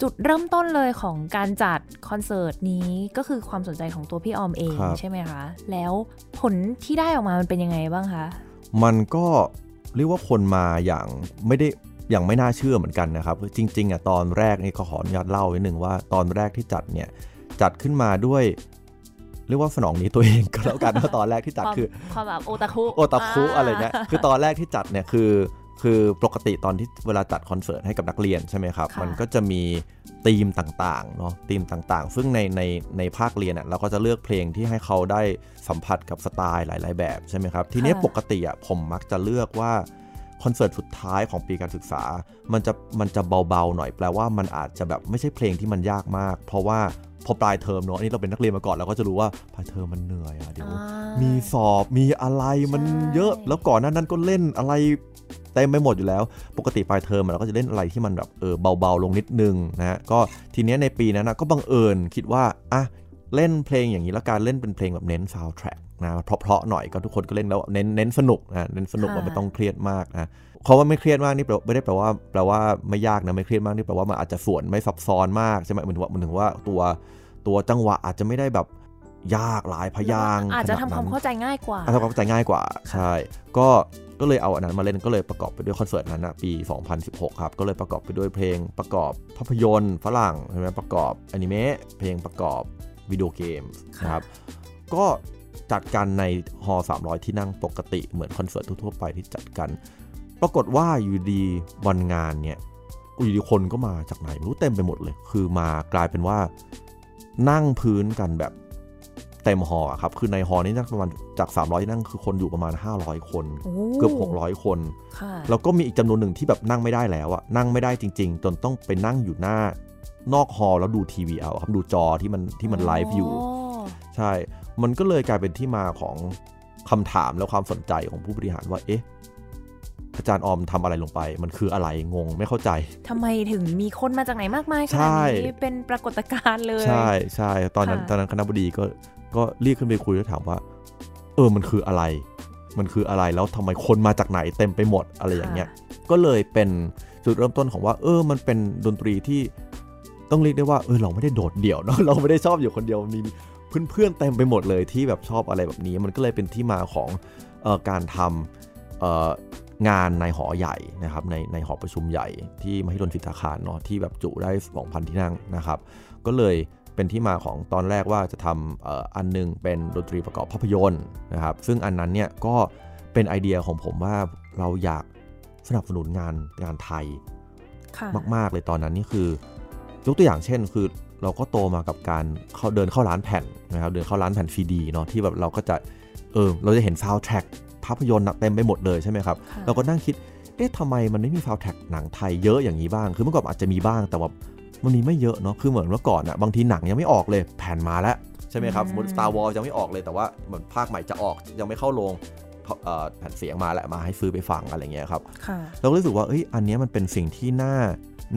จุดเริ่มต้นเลยของการจัดคอนเสิร์ตนี้ก็คือความสนใจของตัวพี่ออมเองครับใช่ไหมคะ แล้วผลที่ได้ออกมามันเป็นยังไงบ้างคะ มันก็เรียกว่าคนมาอย่างไม่ได้อย่างไม่น่าเชื่อเหมือนกันนะครับ จริงๆอะตอนแรกนี่ก็ขออนุญาตเล่าไว้หนึ่งว่าตอนแรกที่จัดเนี่ยจัดขึ้นมาด้วยเรียกว่าสนองนี้ตัวเองก็แล้วกันว่าตอนแรกที่จัดความคือความแบบโอตาคุโอตาคุอะไรเงี้ยคือตอนแรกที่จัดเนี่ยคือ คือปกติตอนที่เวลาจัดคอนเสิร์ตให้กับนักเรียนใช่ไหมครับค่ะมันก็จะมีธีมต่างๆเนาะธีมต่างๆ ซึ่งในในในภาคเรียนอะเราก็จะเลือกเพลงที่ให้เขาได้สัมผัสกับสไตล์หลาย ๆ แบบใช่ไหมครับ ทีเนี้ยปกติอะผมมักจะเลือกว่าคอนเสิร์ตสุดท้ายของปีการศึกษา มันจะมันจะเบาๆหน่อยแปลว่ามันอาจจะแบบไม่ใช่เพลงที่มันยากมาก เพราะว่าพอปลายเทอมเนาะอันนี่เราเป็นนักเรียนมาก่อนเราก็จะรู้ว่าปลายเทอมมันเหนื่อยอะเดี๋ยวอ่ามีสอบมีอะไรมันใช่เยอะแล้วก่อนหน้านั้นก็เล่นอะไร เต็มไปหมดอยู่แล้ว ปกติปลายเทอมเราก็จะเล่นอะไรที่มันแบบเออเบาๆลงนิดนึงนะฮะก็ทีเนี้ยในปีนั้นนะก็บังเอิญคิดว่าอะเล่นเพลงอย่างนี้แล้วการเล่นเป็นเพลงแบบเน้นซาวด์แทร็กนะเพราะๆหน่อยก็ทุกคนก็เล่นแล้วเน้นเน้นสนุกนะเน้นสนุกค่ะว่าไม่ต้องเครียดมากนะเขาว่าไม่เครียดมากนี่แปลไม่ได้แปลว่าแปลว่าไม่ยากนะไม่เครียดมากนี่แปลว่ามันอาจจะส่วนไม่ซับซ้อนมากใช่ไหมเหมือนว่าเหมือนถึงว่าตัวตัวจังหวะอาจจะไม่ได้แบบ ยากหลายพยางค์อาจจะทำขนดความนั้นเข้าใจง่ายกว่าอะทำความเข้าใจง่ายกว่าใช่ก็ก็เลยเอาอันนั้นมาเล่นก็เลยประกอบไปด้วยคอนเสิร์ตนั้นนะปี 2016 ครับก็เลยประกอบไปด้วยเพลงประกอบภาพยนตร์ฝรั่งใช่ไหมประกอบอนิเมะเพลงประกอบวิดีโอเกมส์ค่ะนะครับก็จัดกันในฮอ300 ที่นั่งปกติเหมือนคอนเสิร์ตทั่วๆไปที่จัดกัน ปรากฏว่าอยู่ดีวันงานเนี่ยอยู่ดีคนก็มาจากไหนไม่รู้เต็มไปหมดเลย คือมากลายเป็นว่านั่งพื้นกันแบบ เต็มฮอลล์อะครับ คือในฮอลล์นี่นั่งประมาณจาก 300ที่นั่งคือคนอยู่ประมาณ 500 คนโอ้เกือบ 600 คนค่ะแล้วก็มีอีกจำนวนหนึ่งที่แบบนั่งไม่ได้แล้วอะนั่งไม่ได้จริง ๆ จนต้องไปนั่งอยู่หน้านอกฮอลล์แล้วดูทีวีเอาครับดูจอที่มันที่มันไลฟ์อยู่ ใช่ มันก็เลยกลายเป็นที่มาของคำถามและความสนใจของผู้บริหารว่าเอ๊ะอาจารย์ออมทำอะไรลงไป มันคืออะไรงงไม่เข้าใจทำไมถึงมีคนมาจากไหนมากมายขใช่นาดนี้เป็นปรากฏการณ์เลย ใช่ใช่ตอนนั้นค่ะตอนนั้นคณะบดีก็ ก็เรียกขึ้นไปคุยแล้วถามว่า เออมันคืออะไร มันคืออะไรแล้วทำไมคนมาจากไหนเต็มไปหมดอะไรอย่างเงี้ย ก็เลยเป็นจุดเริ่มต้นของว่า เออ มันเป็นดนตรีที่ต้องเรียกได้ว่าเออเราไม่ได้โดดเดี่ยวเนาะเราไม่ได้ชอบอยู่คนเดียวมีเพื่อนๆเต็มไปหมดเลยที่แบบชอบอะไรแบบนี้ มันก็เลยเป็นที่มาของเอ่อการทำเอ่องานในหอใหญ่นะครับในในหอประชุมใหญ่ที่มหิดลสิทธาคารเนาะที่แบบจุได้ 2,000 ที่นั่งนะครับ ก็เลย เป็นที่มาของตอนแรกว่าจะทำเอ่ออันหนึงเป็นดนตรีประกอบภาพยนตร์นะครับ ซึ่งอันนั้นเนี่ยก็เป็นไอเดียของผมว่าเราอยากสนับสนุนงานงานไทยค่ะมาก ๆ เลยตอนนั้นนี่คือยกตัวอย่างเช่นคือเราก็โตมากับการเข้าเดินเข้าร้านแผ่นนะครับเดินเข้าร้านแผ่นซีดีเนาะที่แบบเราก็จะเออเราจะเห็นซาวด์แทร็กภาพยนตร์น่ะเต็มไปหมดเลยใช่ไหมครับค่ะเราก็นั่งคิดเอ๊ะทำไมมันไม่มีซาวแท็กหนังไทยเยอะอย่างนี้บ้าง คือเมื่อก่อนอาจจะมีบ้างแต่ว่า มันมีไม่เยอะเนาะคือเหมือนเมื่อก่อนอะบางทีหนังยังไม่ออกเลยแผ่นมาแล้วใช่ไหมครับอืมสมมติ Star Wars ยังไม่ออกเลยแต่ว่าเหมือนภาคใหม่จะออกยังไม่เข้าโรงเอ่อแผ่นเสียงมาแหละมาให้ซื้อไปฟังอะไรเงี้ยครับค่ะเราก็รู้สึกว่าเอ้ยอันเนี้ยมันเป็นสิ่งที่น่า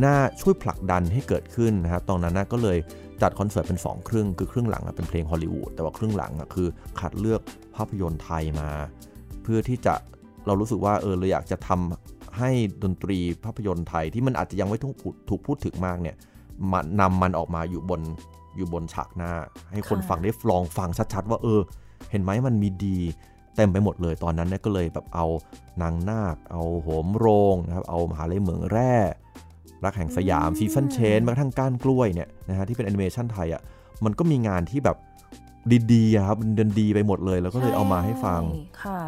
น่าช่วยผลักดันให้เกิดขึ้นนะครับตอนนั้นนะก็เลยจัดคอนเสิร์ตเป็น 2 ครึ่ง คือครึ่งหลังอะเป็นเพลงฮอลลีวูดแต่ว่าครึ่งหลังอะคือคัดเลือกภาพยนตร์ไทยมา เพื่อที่จะเรารู้สึกว่าเออเราอยากจะทำให้ดนตรีภาพยนตร์ไทยที่มันอาจจะยังไม่ถูกพูดถูกพูดถึงมากเนี่ย มันนำมันออกมาอยู่บนอยู่บนฉากหน้า ให้คนค่ะฟังได้ลองฟังชัดๆ ว่าเออ เห็นไหมมันมีดีเต็มไปหมดเลยตอนนั้นเนี่ยก็เลยแบบเอานางนาค เอาโหมโรงนะครับเอามหาลัยเหมืองแร่รักแห่งสยาม Seasons Change แม้กระทั่งก้านกล้วยเนี่ยนะฮะที่เป็นแอนิเมชันไทยอะมันก็มีงานที่แบบดีๆอะครับมันเดินดีไปหมดเลย แล้วก็เลยเอามาให้ฟังใช่ค่ะ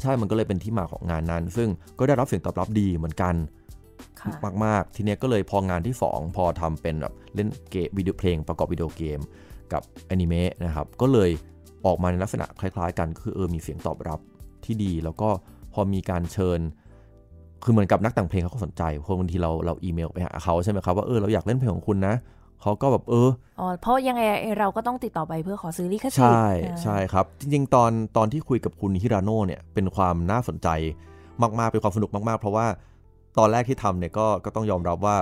ใช่มันก็เลยเป็นที่มาของงานนั้น ซึ่งก็ได้รับเสียงตอบรับดีเหมือนกันค่ะ มากๆ ทีเนี้ยก็เลยพองานที่ 2 พอทำเป็นแบบเล่นเกมวิดีโอเพลงประกอบวิดีโอเกมกับแอนิเมะนะครับก็เลยออกมาในลักษณะคล้ายๆ กันก็คือเออมีเสียงตอบรับที่ดี แล้วก็พอมีการเชิญ คือเหมือนกับนักแต่งเพลงเขาก็สนใจเพราะบางทีเราเราอีเมลไปหาเขาใช่ไหมครับว่าเออเราอยากเล่นเพลงของคุณนะเขาก็แบบเอออ๋อเพราะยังไงเราก็ต้องติดต่อไปเพื่อขอซื้อลิขสิทธิ์ใช่อ่าใช่ครับ จริงๆ ตอนตอนที่คุยกับคุณฮิราโน่เนี่ยเป็นความน่าสนใจมากๆเป็นความสนุกมากๆ เพราะว่า ตอนแรกที่ทำเนี่ยก็ก็ต้องยอมรับว่า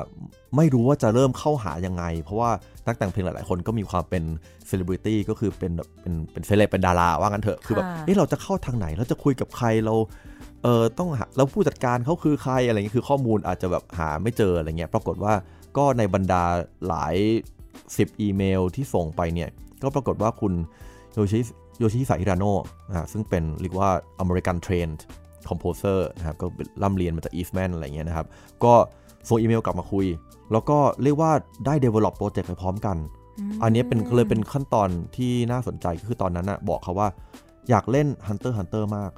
ไม่รู้ว่าจะเริ่มเข้าหายังไง เพราะว่านักแต่งเพลงหลาย ๆ คนก็มีความเป็นเซเลบริตี้ก็คือเป็นแบบเป็นเป็นเซเลบเป็นดาราว่างั้นเถอะคือแบบค่ะเอ๊ะเราจะเข้าทางไหนเราจะคุยกับใครเราเออต้องหาแล้วผู้จัดการเขาคือใครอะไรเงี้ยคือข้อมูลอาจจะแบบหาไม่เจออะไรเงี้ยปรากฏว่าก็ในบรรดาหลาย 10 อีเมลที่ส่งไปเนี่ยก็ปรากฏว่าคุณโยชิโยชิฮิสะ ฮิราโนะนะซึ่งเป็นเรียกว่า American-trained composer นะครับก็ร่ำเรียนมาจาก Eastman อะไรเงี้ยนะครับ ก็ส่งอีเมลกลับมาคุย แล้วก็เรียกว่าได้ develop project ไปพร้อมกันมอันนี้เป็นเลยเป็นขั้นตอนที่น่าสนใจก็คือตอนนั้นนะบอกเขาว่าอยากเล่น Hunter Hunter มาก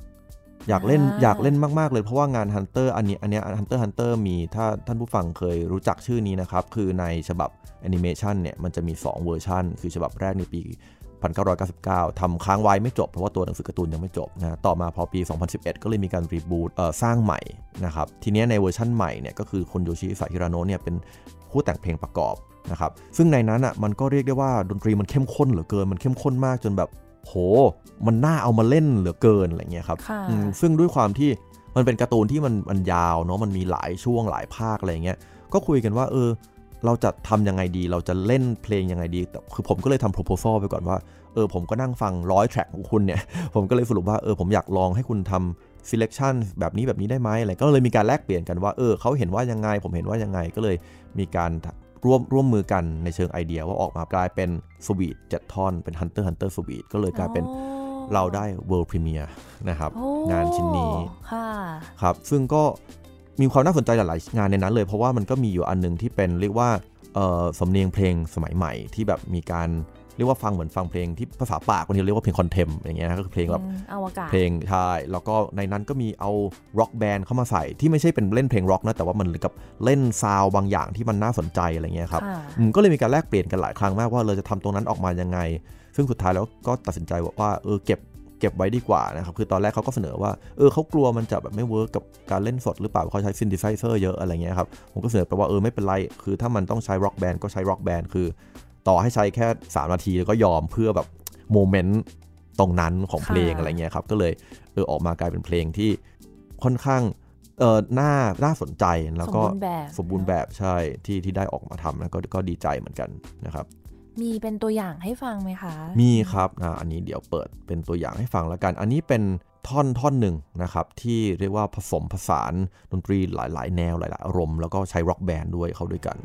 อยากเล่นอ่าอยากเล่นมากๆเลยเพราะว่างาน Hunter อันนี้อันเนี้ย Hunter Hunter มีถ้าท่านผู้ฟังเคยรู้จักชื่อนี้นะครับ คือในฉบับแอนิเมชันเนี่ยมันจะมี 2 เวอร์ชันคือฉบับแรกในปี 1999ทำค้างไว้ไม่จบเพราะว่าตัวหนังสือการ์ตูนยังไม่จบนะต่อมาพอปี 2011 ก็เลยมีการ reboot เอ่อสร้างใหม่นะครับทีเนี้ยในเวอร์ชันใหม่เนี่ยก็คือคุณโยชิฮิสะ ฮิราโนะเนี่ยเป็นผู้แต่งเพลงประกอบนะครับซึ่งในนั้นอะมันก็เรียกได้ว่าดนตรีมันเข้มข้นเหลือเกินมันเข้มข้นมากจนแบบโห มันน่าเอามาเล่นเหลือเกินอะไรเงี้ยครับค่ะอืมซึ่งด้วยความที่มันเป็นการ์ตูนที่มันมันยาวเนาะมันมีหลายช่วงหลายภาคอะไรเงี้ยก็คุยกันว่าเออ เราจะทำยังไงดี เราจะเล่นเพลงยังไงดีแต่คือผมก็เลยทำ proposal ไปก่อนว่า เออผมก็นั่งฟังร้อยแทร็กของคุณเนี่ย ผมก็เลยสรุปว่า เออผมอยากลองให้คุณทำ selection แบบนี้แบบนี้ได้ไหมอะไร ก็เลยมีการแลกเปลี่ยนกันว่า เออเขาเห็นว่ายังไง ผมเห็นว่ายังไง ก็เลยมีการร่วมร่วมมือกันในเชิงไอเดียว่าออกมากลายเป็นสวีทเจ็ดท่อนเป็น Hunter Hunter Suite ก็เลยกลายเป็นโอ้เราได้ World Premiere นะครับโอ้งานชิ้นนี้ค่ะครับ ซึ่งก็ มีความน่าสนใจหลายๆงานในนั้นเลย เพราะว่ามันก็มีอยู่อันหนึงที่เป็นเรียกว่าเอ่อสำเนียงเพลงสมัยใหม่ที่แบบมีการเรียกว่าฟังเหมือนฟังเพลงที่ภาษาปากคนที่เรียกว่าเพลง contemp อย่างเงี้ยนะก็คือเพลงแบบอืมอวกาศเพลงใช่แล้วก็ในนั้นก็มีเอา rock band เข้ามาใส่ที่ไม่ใช่เป็นเล่นเพลงร็อกนะแต่ว่ามันเหมือนกับเล่น sound บางอย่างที่มันน่าสนใจอะไรเงี้ยครับค่ะอืมก็เลยมีการแลกเปลี่ยนกันหลายครั้งมากว่าเราจะทำตรงนั้นออกมายังไง ซึ่งสุดท้ายแล้วก็ตัดสินใจว่าเออเก็บ เก็บไว้ดีกว่านะครับ คือตอนแรกเขาก็เสนอว่า เออเขากลัวมันจะแบบไม่ work กับการเล่นสดหรือเปล่าเขาใช้ synthesizer เยอะอะไรเงี้ยครับ ผมก็เสนอไปว่าเออไม่เป็นไร คือถ้ามันต้องใช้ rock band ก็ใช้ rock band คือ ต่อให้ใช้แค่ 3 นาทีแล้วก็ยอมเพื่อแบบ moment ตรงนั้นของเพลงค่ะอะไรเงี้ยครับ ก็เลยเออออกมากลายเป็นเพลงที่ค่อนข้างเออน่าน่าสนใจแล้วก็สมบูรณ์แบบสมบูรณ์แบบใช่ที่ที่ได้ออกมาทำนะก็ก็ดีใจเหมือนกันนะครับ มีเป็นตัวอย่างให้ฟังไหมคะ มีครับนะอันนี้เดี๋ยวเปิดเป็นตัวอย่างให้ฟังแล้วกัน อันนี้เป็นท่อนท่อนหนึ่งนะครับ ที่เรียกว่าผสมผสานดนตรีหลาย ๆ แนวหลาย ๆ อารมณ์แล้วก็ใช้ร็อกแบนด์ด้วยเข้าด้วยกัน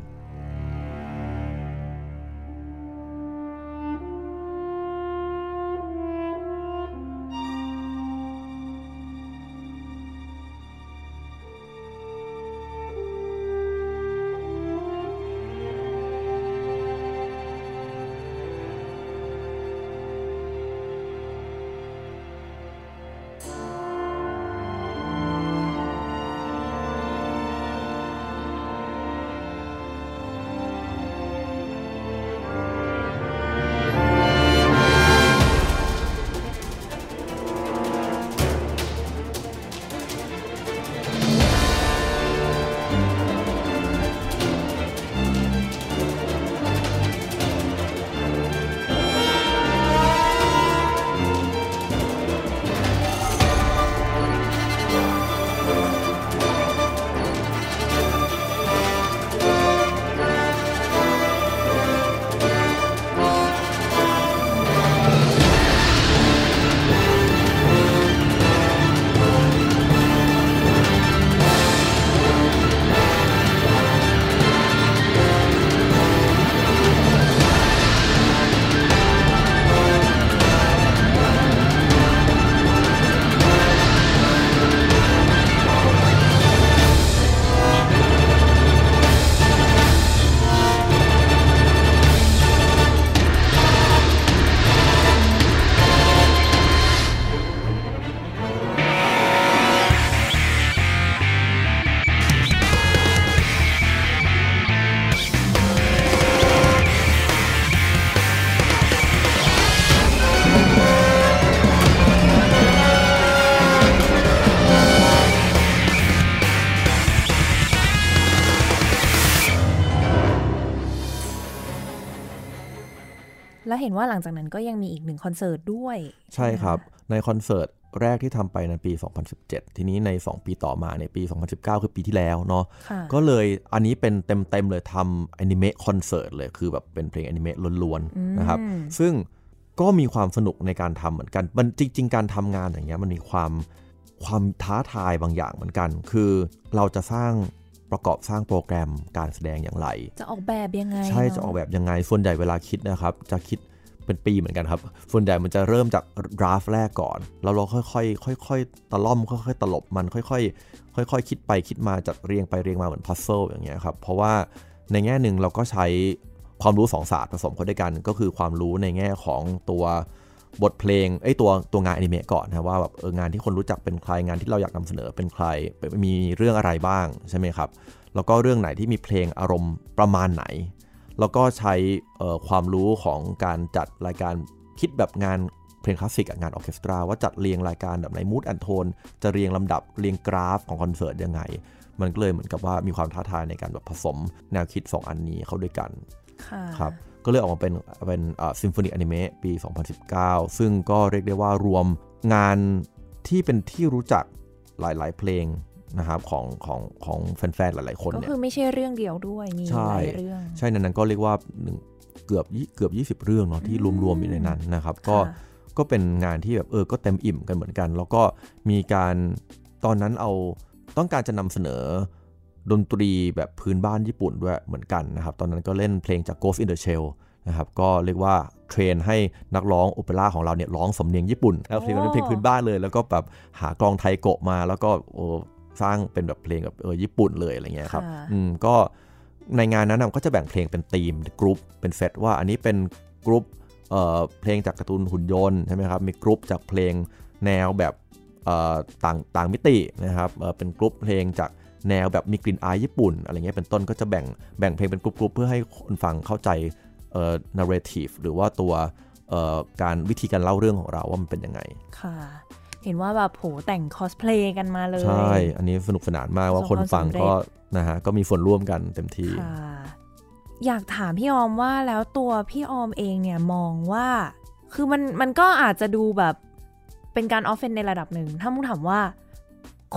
เห็นว่าหลังจากนั้นก็ยังมีอีกหนึ่งคอนเสิร์ตด้วย ใช่ครับไหมะในคอนเสิร์ตแรกที่ทำไปในปี 2017 ทีนี้ใน 2 ปีต่อมาในปี 2019 คือปีที่แล้วเนาะค่ะก็เลยอันนี้เป็นเต็ม ๆ เลยทำแอนิเมะคอนเสิร์ตเลย คือแบบเป็นเพลงแอนิเมะล้วนอืมๆนะครับ ซึ่งก็มีความสนุกในการทำเหมือนกัน มันจริง ๆ การทำงานอย่างเงี้ยมันมีความความท้าทายบางอย่างเหมือนกัน คือเราจะสร้างประกอบสร้างโปรแกรมการแสดงอย่างไร จะออกแบบยังไง ใช่เนจะออกแบบยังไง ส่วนใหญ่เวลาคิดนะครับ จะคิด เป็นปีเหมือนกันครับ ส่วนใหญ่มันจะเริ่มจาก draft แรกก่อน แล้วเราค่อยๆค่อยๆตะล่อมค่อยๆตลบมันค่อยๆค่อยๆคิดไปคิดมาจัดเรียงไปเรียงมาเหมือน puzzle อย่างเงี้ยครับเพราะว่าในแง่หนึ่งเราก็ใช้ความรู้สองศาสตร์ผสมเข้าด้วยกัน ก็คือความรู้ในแง่ของตัวบทเพลงไอ้ตัวตัวงานอนิเมะก่อนนะว่าแบบเอองานที่คนรู้จักเป็นใครงานที่เราอยากนำเสนอเป็นใครมีเรื่องอะไรบ้างใช่ไหมครับแล้วก็เรื่องไหนที่มีเพลงอารมณ์ประมาณไหน แล้วก็ใช้ความรู้ของการจัดรายการคิดแบบงานเพลงคลาสสิกกับงานออเคสตรา ว่าจัดเรียงรายการแบบไหน mood and tone จะเรียงลำดับเรียงกราฟของคอนเสิร์ตยังไง มันก็เลยเหมือนกับว่ามีความท้าทายในการแบบผสมแนวคิด 2 อันนี้เข้าด้วยกันค่ะครับก็เลยออกมาเป็นเป็นซิมโฟนีอนิเมะปี 2019 ซึ่งก็เรียกได้ว่ารวมงานที่เป็นที่รู้จักหลาย ๆ เพลง นะครับของของของแฟนๆหลายๆคนก็เนี่ยคือไม่ใช่เรื่องเดียวด้วยมีใช่หลายเรื่อง ใช่ในนั้นก็เรียกว่าหนึ่งเกือบยี่เกือบ20 เรื่องเนาะที่รวมๆอยู่ในนั้นนะครับ ก็ค่ะก็เป็นงานที่แบบเออก็เต็มอิ่มกันเหมือนกัน แล้วก็มีการตอนนั้นเอาต้องการจะนำเสนอดนตรีแบบพื้นบ้านญี่ปุ่นด้วยเหมือนกันนะครับ ตอนนั้นก็เล่นเพลงจาก Ghost in the Shell นะครับก็เรียกว่า train ให้นักร้องโอเปร่าของเราเนี่ยร้องสำเนียงญี่ปุ่นแล้วเพลงนั้นเป็นเพลงพื้นบ้านเลย แล้วก็แบบหากลองไทโกะมาแล้วก็โอ้ สร้างเป็นแบบเพลงแบบเออญี่ปุ่นเลยอะไรเงี้ยครับค่ะอืมก็ในงานนั้นนะก็จะแบ่งเพลงเป็น theme group เป็นเซตว่าอันนี้เป็นกรุ๊ปเอ่อเพลงจากการ์ตูนหุ่นยนต์ใช่ไหมครับมีกรุ๊ปจากเพลงแนวแบบเอ่อต่างต่างมิตินะครับเอ่อเป็นกรุ๊ปเพลงจากแนวแบบมีกลิ่นอายญี่ปุ่นอะไรเงี้ยเป็นต้นก็จะแบ่งแบ่งเพลงเป็นกรุ๊ปๆเพื่อให้คนฟังเข้าใจเอ่อ narrative หรือว่าตัวเอ่อการวิธีการเล่าเรื่องของเราว่ามันเป็นยังไง ค่ะ เห็นว่าแบบโหแต่งคอสเพลย์กันมาเลย ใช่ อันนี้สนุกสนานมากว่าประสบคนฟังความสำเร็จก็นะฮะก็มีส่วนร่วมกันเต็มที่ค่ะอยากถามพี่ออมว่าแล้วตัวพี่ออมเองเนี่ยมองว่า คือมันมันก็อาจจะดูแบบเป็นการ offend ในระดับหนึ่ง ถ้ามุงถามว่า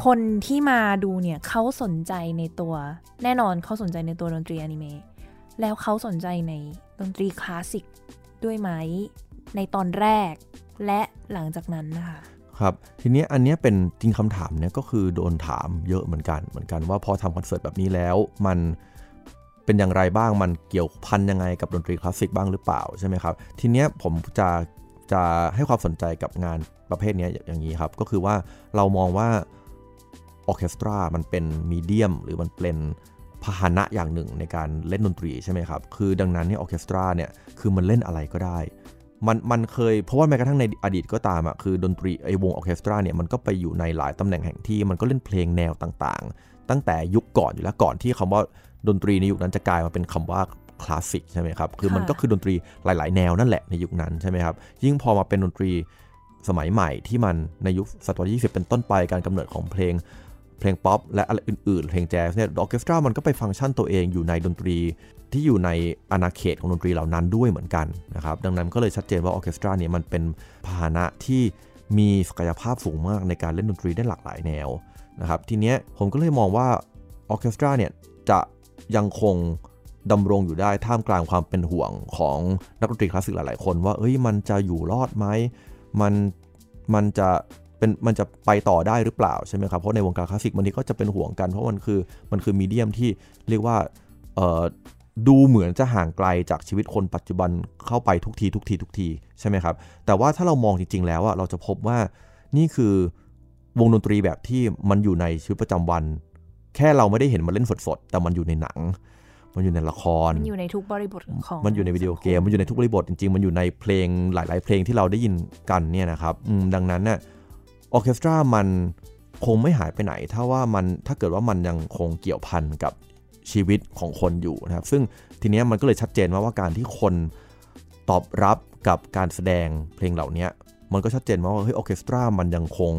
คนที่มาดูเนี่ยเขาสนใจในตัวแน่นอนเขาสนใจในตัวดนตรีอนิเมะแล้วเขาสนใจในดนตรีคลาสสิกด้วยไหมในตอนแรกและหลังจากนั้นนะคะ ครับทีนี้อันนี้เป็นจริงคำถามเนี้ยก็คือโดนถามเยอะเหมือนกัน เหมือนกันว่าพอทำคอนเสิร์ตแบบนี้แล้ว มันเป็นอย่างไรบ้างมันเกี่ยวพันยังไงกับดนตรีคลาสสิกบ้างหรือเปล่าใช่ไหมครับทีนี้ผมจะจะให้ความสนใจกับงานประเภทนี้อย่างนี้ครับ ก็คือว่าเรามองว่าออเคสตรามันเป็น medium หรือมันเป็นพาหนะอย่างหนึ่งในการเล่นดนตรีใช่ไหมครับ คือดังนั้นเนี่ยออเคสตราเนี่ยคือมันเล่นอะไรก็ได้ มันมันเคยเพราะว่าแม้กระทั่งในอดีตก็ตามอะคือดนตรีไอวงออร์เคสตราเนี่ยมันก็ไปอยู่ในหลายตำแหน่งแห่งที่มันก็เล่นเพลงแนวต่างๆ ตั้งแต่ยุคก่อนอยู่แล้วก่อนที่คำว่าดนตรีในยุคนั้นจะกลายมาเป็นคำว่าคลาสสิกใช่ไหมครับคือมันค่ะก็คือดนตรีหลาย ๆ แนวนั่นแหละในยุคนั้นใช่ไหมครับยิ่งพอมาเป็นดนตรีสมัยใหม่ที่มันในยุคศตวรรษที่20 เป็นต้นไปการกำเนิดของเพลงเพลงป๊อปและอะไรอื่นๆ เพลงแจ๊สเนี่ยออร์เคสตรามันก็ไปฟังก์ชันตัวเองอยู่ในดนตรี ที่อยู่ในอาณาเขตของดนตรีเหล่านั้นด้วยเหมือนกันนะครับ ดังนั้นก็เลยชัดเจนว่าออเคสตราเนี่ยมันเป็นพาหนะที่มีศักยภาพสูงมากในการเล่นดนตรีได้หลากหลายแนวนะครับทีเนี้ยผมก็เลยมองว่าออเคสตราเนี่ยจะยังคงดำรงอยู่ได้ท่ามกลางความเป็นห่วงของนักดนตรีคลาสสิกหลาย ๆ คนว่าเอ้ยมันจะอยู่รอดไหมมันมันจะเป็นมันจะไปต่อได้หรือเปล่าใช่ไหมครับเพราะในวงการคลาสสิกบางทีก็จะเป็นห่วงกันเพราะมันคือมันคือมีเดียมที่เรียกว่า ดูเหมือนจะห่างไกลจากชีวิตคนปัจจุบันเข้าไปทุกทีทุกทีทุกทีใช่ไหมครับ แต่ว่าถ้าเรามองจริง ๆ แล้วอะเราจะพบว่านี่คือวงดนตรีแบบที่มันอยู่ในชีวิตประจำวัน แค่เราไม่ได้เห็นมันเล่นสดๆแต่มันอยู่ในหนัง มันอยู่ในละคร มันอยู่ในทุกบริบทของมันอยู่ในวิดีโอเกม มันอยู่ในทุกบริบทจริงๆ มันอยู่ในเพลงหลาย ๆ เพลงที่เราได้ยินกันเนี่ยนะครับอืมดังนั้นเนี่ยออร์เคสตรามันคงไม่หายไปไหน ถ้าว่ามันถ้าเกิดว่ามันยังคงเกี่ยวพันกับ ชีวิตของคนอยู่นะครับ ซึ่งทีนี้มันก็เลยชัดเจนว่าว่าการที่คนตอบรับกับการแสดงเพลงเหล่านี้มันก็ชัดเจนว่าเฮ้ยออเคสตรามันยังคง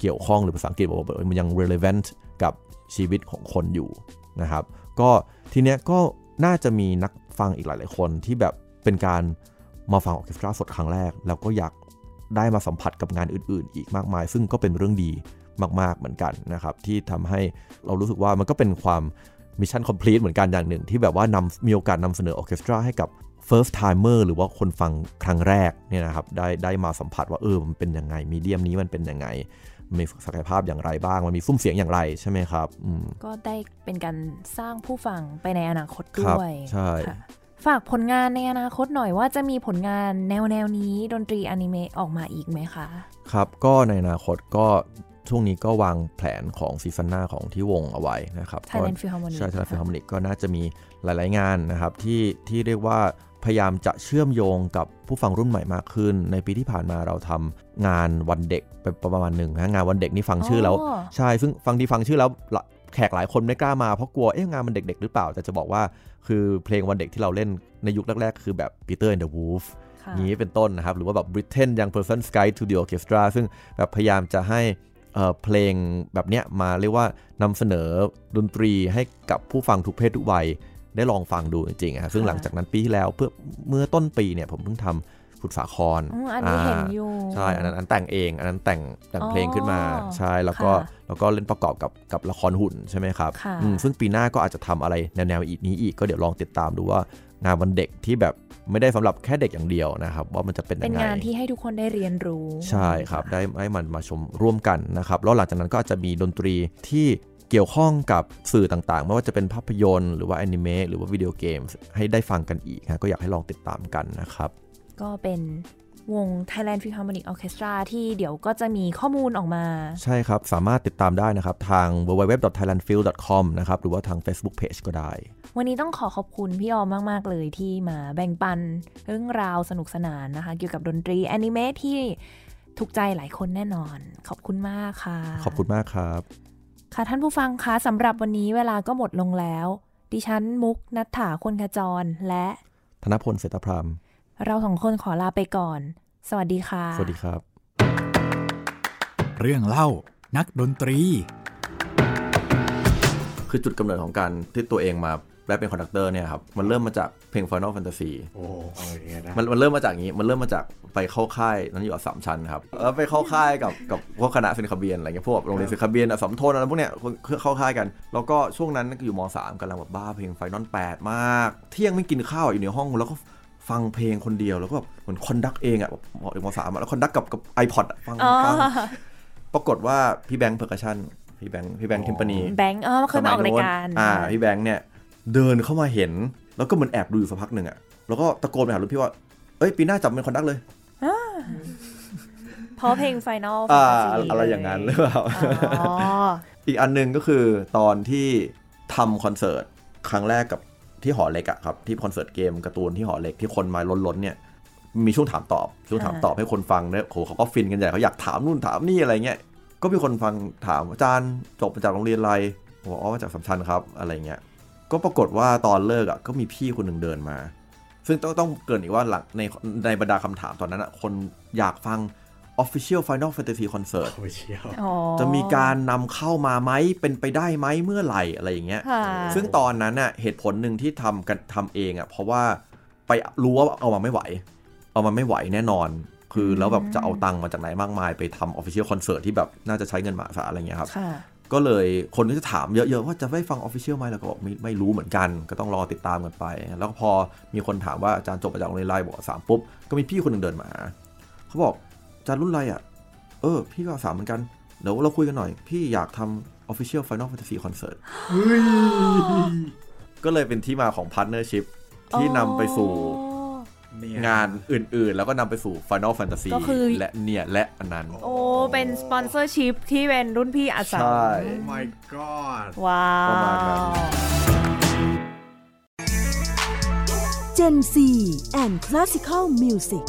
เกี่ยวข้องหรือภาษาอังกฤษบอกว่ามันยัง relevant กับชีวิตของคนอยู่นะครับ ก็ทีเนี้ยก็น่าจะมีนักฟังอีกหลาย ๆ คนที่แบบเป็นการมาฟังออเคสตราสดครั้งแรก แล้วก็อยากได้มาสัมผัสกับงานอื่น ๆ อีกมากมาย ซึ่งก็เป็นเรื่องดีมาก ๆ เหมือนกันนะครับ ที่ทำให้เรารู้สึกว่ามันก็เป็นความ mission complete เหมือนกันอย่างหนึ่ง ที่แบบว่านำมีโอกาสนำเสนอออร์เคสตราให้กับ first timer หรือว่าคนฟังครั้งแรกเนี่ยนะครับได้ได้มาสัมผัสว่าเออมันเป็นยังไงมีเดียมนี้มันเป็นยังไง มีศักยภาพอย่างไรบ้าง มันมีซุ้มเสียงอย่างไรใช่ไหมครับอืมก็ได้เป็นการสร้างผู้ฟังไปในอนาคตครัด้บวยใช่ค่ะฝากผลงานในอนาคตหน่อยว่าจะมีผลงานแนวแนวๆนี้ดนตรีอนิเมะออกมาอีกไหมคะ ครับก็ในอนาคตก็ ช่วงนี้ก็วางแผนของซีซันหน้าของที่วงเอาไว้นะครับ Thailand ก็ Philharmonic ใช่ Thailand ค่ะ Philharmonic ก็น่าจะมีหลาย ๆ งานนะครับที่ที่เรียกว่าพยายามจะเชื่อมโยงกับผู้ฟังรุ่นใหม่มากขึ้น ในปีที่ผ่านมาเราทำงานวันเด็กไปประมาณหนึ่งนะงานวันเด็กนี่ฟังชื่อแล้ว ใช่ซึ่งฟังดีฟังชื่อแล้วละแขกหลายคนไม่กล้ามาเพราะกลัวเอ๊ะงานมันเด็ก ๆ หรือเปล่า แต่จะบอกว่าคือเพลงวันเด็กที่เราเล่นในยุคแรก ๆ คือแบบ Peter and the Wolf ค่ะนี้เป็นต้นนะครับ หรือว่าแบบ Britain Young Person's Guide to the Orchestra ซึ่งแบบพยายามจะให้ เอ่อเพลงแบบเนี้ยมาเรียกว่านำเสนอดนตรีให้กับผู้ฟังทุกเพศทุกวัยได้ลองฟังดูจริงๆอะซึ่งหลังจากนั้นปีที่แล้วเพื่อเมื่อต้นปีเนี่ยผมเพิ่งทำฟุตสาครอืมอันนี้เห็นอยู่ใช่อันนั้นอันแต่งเอง อันนั้นแต่งแต่งเพลงขึ้นมาอ๋อใช่แล้วก็ค่ะแล้วก็เล่นประกอบกับกับละครหุ่นใช่ไหมครับค่ะอืมซึ่งปีหน้าก็อาจจะทำอะไรแนวๆอีกนี้อีกก็เดี๋ยวลองติดตามดูว่า งานวันเด็กที่แบบไม่ได้สำหรับแค่เด็กอย่างเดียวนะครับ ว่ามันจะเป็นเป็ยันงไงงานที่ให้ทุกคนได้เรียนรู้ ใช่ครับได้ให้มันมาชมร่วมกันนะครับแล้วหลังจากนั้นก็อาจจะมีดนตรีที่เกี่ยวข้องกับสื่อต่างๆ ไม่ว่าจะเป็นภาพยนตร์หรือว่าแอนิเมะหรือว่าวิดีโอเกมส์ให้ได้ฟังกันอีกนะก็อยากให้ลองติดตามกันนะครับ ก็เป็น วง Thailand Philharmonic Orchestra ที่เดี๋ยวก็จะมีข้อมูลออกมา ใช่ครับ สามารถติดตามได้นะครับ ทาง www.thailandfil.com นะครับ หรือว่าทาง Facebook Page ก็ได้ วันนี้ต้องขอขอบคุณพี่ออมมาก ๆ เลยที่มาแบ่งปันเรื่องราวสนุกสนานนะคะ เกี่ยวกับดนตรีแอนิเมะที่ถูกใจหลายคนแน่นอน ขอบคุณมากค่ะ ขอบคุณมากครับ ค่ะท่านผู้ฟังคะสำหรับวันนี้เวลาก็หมดลงแล้ว ดิฉันมุกนัฐถาคนขจรและ ธนพลเศรษฐพราม เราสองคนขอลาไปก่อน สวัสดีค่ะ สวัสดีครับ เรื่องเล่านักดนตรี คือจุดกำเนิดของการที่ตัวเองมาได้เป็น conductor เนี่ยครับ มันเริ่มมาจากเพลง Final Fantasy โอ้เอาอย่างเงี้ยนะมันมันเริ่มมาจากอย่างนี้ มันเริ่มมาจากไปเข้าค่ายนั้นอยู่อัสสัมชัญครับแล้วไปเข้าค่ายกับกับพวกคณะเซนต์คาเบรียลอะไรเงี้ยพวกโรงเรียนเซนต์คาเบรียลอัสสัมธนอะไรพวกเนี้ยเข้าค่ายกัน แล้วก็ช่วงนั้นอยู่ม .3 กำลังแบบบ้าเพลง Final 8มาก เที่ยงไม่กินข้าวอยู่ในห้องแล้วก็ ฟังเพลงคนเดียวแล้วก็แบบเหมือน conduct เองอะแบบม .3 อะแล้ว conduct กับกับ iPod อะฟังอ๋อฟังปรากฏว่าพี่แบงค์ percussionพี่แบงค์พี่แบงค์ timpani แบงค์เออเคยมาออกรายการอ่าพี่แบงค์เนี่ยเดินเข้ามาเห็น แล้วก็เหมือนแอบดูอยู่สักพักหนึ่งอะแล้วก็ตะโกนไปหารุ่นพี่ว่าเอ้ยปีหน้าจับเป็น conduct เลยเพราะเพลง Final อ่า Fantasy อะไรอย่างนั้นหรือเปล่าอ๋ออีกอันหนึงก็คือตอนที่ทำคอนเสิร์ตครั้งแรกกับ ที่หอเล็กอะครับที่คอนเสิร์ตเกมการ์ตูนที่หอเล็กที่คนมาล้นๆเนี่ยมีช่วงถามตอบ ช่วงถามตอบให้คนฟังเนี่ยโหเขาก็ฟินกันใหญ่เขาอยากถามนู่นถามนี่อะไรเงี้ยก็มีคนฟังถามอาจารย์จบมาจากโรงเรียนอะไรบอกอ๋อมาจากสัมชัญครับอะไรเงี้ยก็ปรากฏว่าตอนเลิกอะก็มีพี่คนหนึ่งเดินมา ซึ่งต้องต้องเกรินอีกว่าหลังในในบรรดาคำถามตอนนั้นอะคนอยากฟัง Official Final Fantasy Concert โอ้เชียวอ๋อจะมีการนำเข้ามาไหมเป็นไปได้ไหมเมื่อไหร่อะไรอย่างเงี้ยค่ะซึ่งตอนนั้นน่ะเหตุผลหนึ่งที่ทำกันทำเองอะเพราะว่าไปรู้ว่าเอามาไม่ไหว เอามาไม่ไหวแน่นอน คือแล้วแบบจะเอาตังค์มาจากไหนมากมาย ไปทำ Official Concert ที่แบบน่าจะใช้เงินมหาศาลอะไรเงี้ยครับค่ะก็เลยคนก็จะถามเยอะๆว่าจะได้ฟังออฟฟิเชียลไหมเราก็บอกไม่ไม่รู้เหมือนกัน ก็ต้องรอติดตามกันไป แล้วก็พอมีคนถามว่าอาจารย์จบมาจากโรงเรียนอะไรบอกว่าสามปุ๊บ ก็มีพี่คนหนึ่งเดินมาหาเขาบอกอา จารย์รุ่นอะไรอะ เออ พี่ก็สามเหมือนกัน เดี๋ยวเราคุยกันหน่อย พี่อยากทำ Official Final Fantasy Concert ก็เลยเป็นที่มาของ Partnership ที่นำไปสู่เนี่ยงานอื่นๆ แล้วก็นำไปสู่ Final Fantasy ก็คือและเนี่ยและอันนั้น โอ้ เป็นสปอนเซอร์ชิพที่เป็นรุ่นพี่อัสสัมใช่โอ้ my god ว้าประมาณนั้นว Gen Z and Classical Music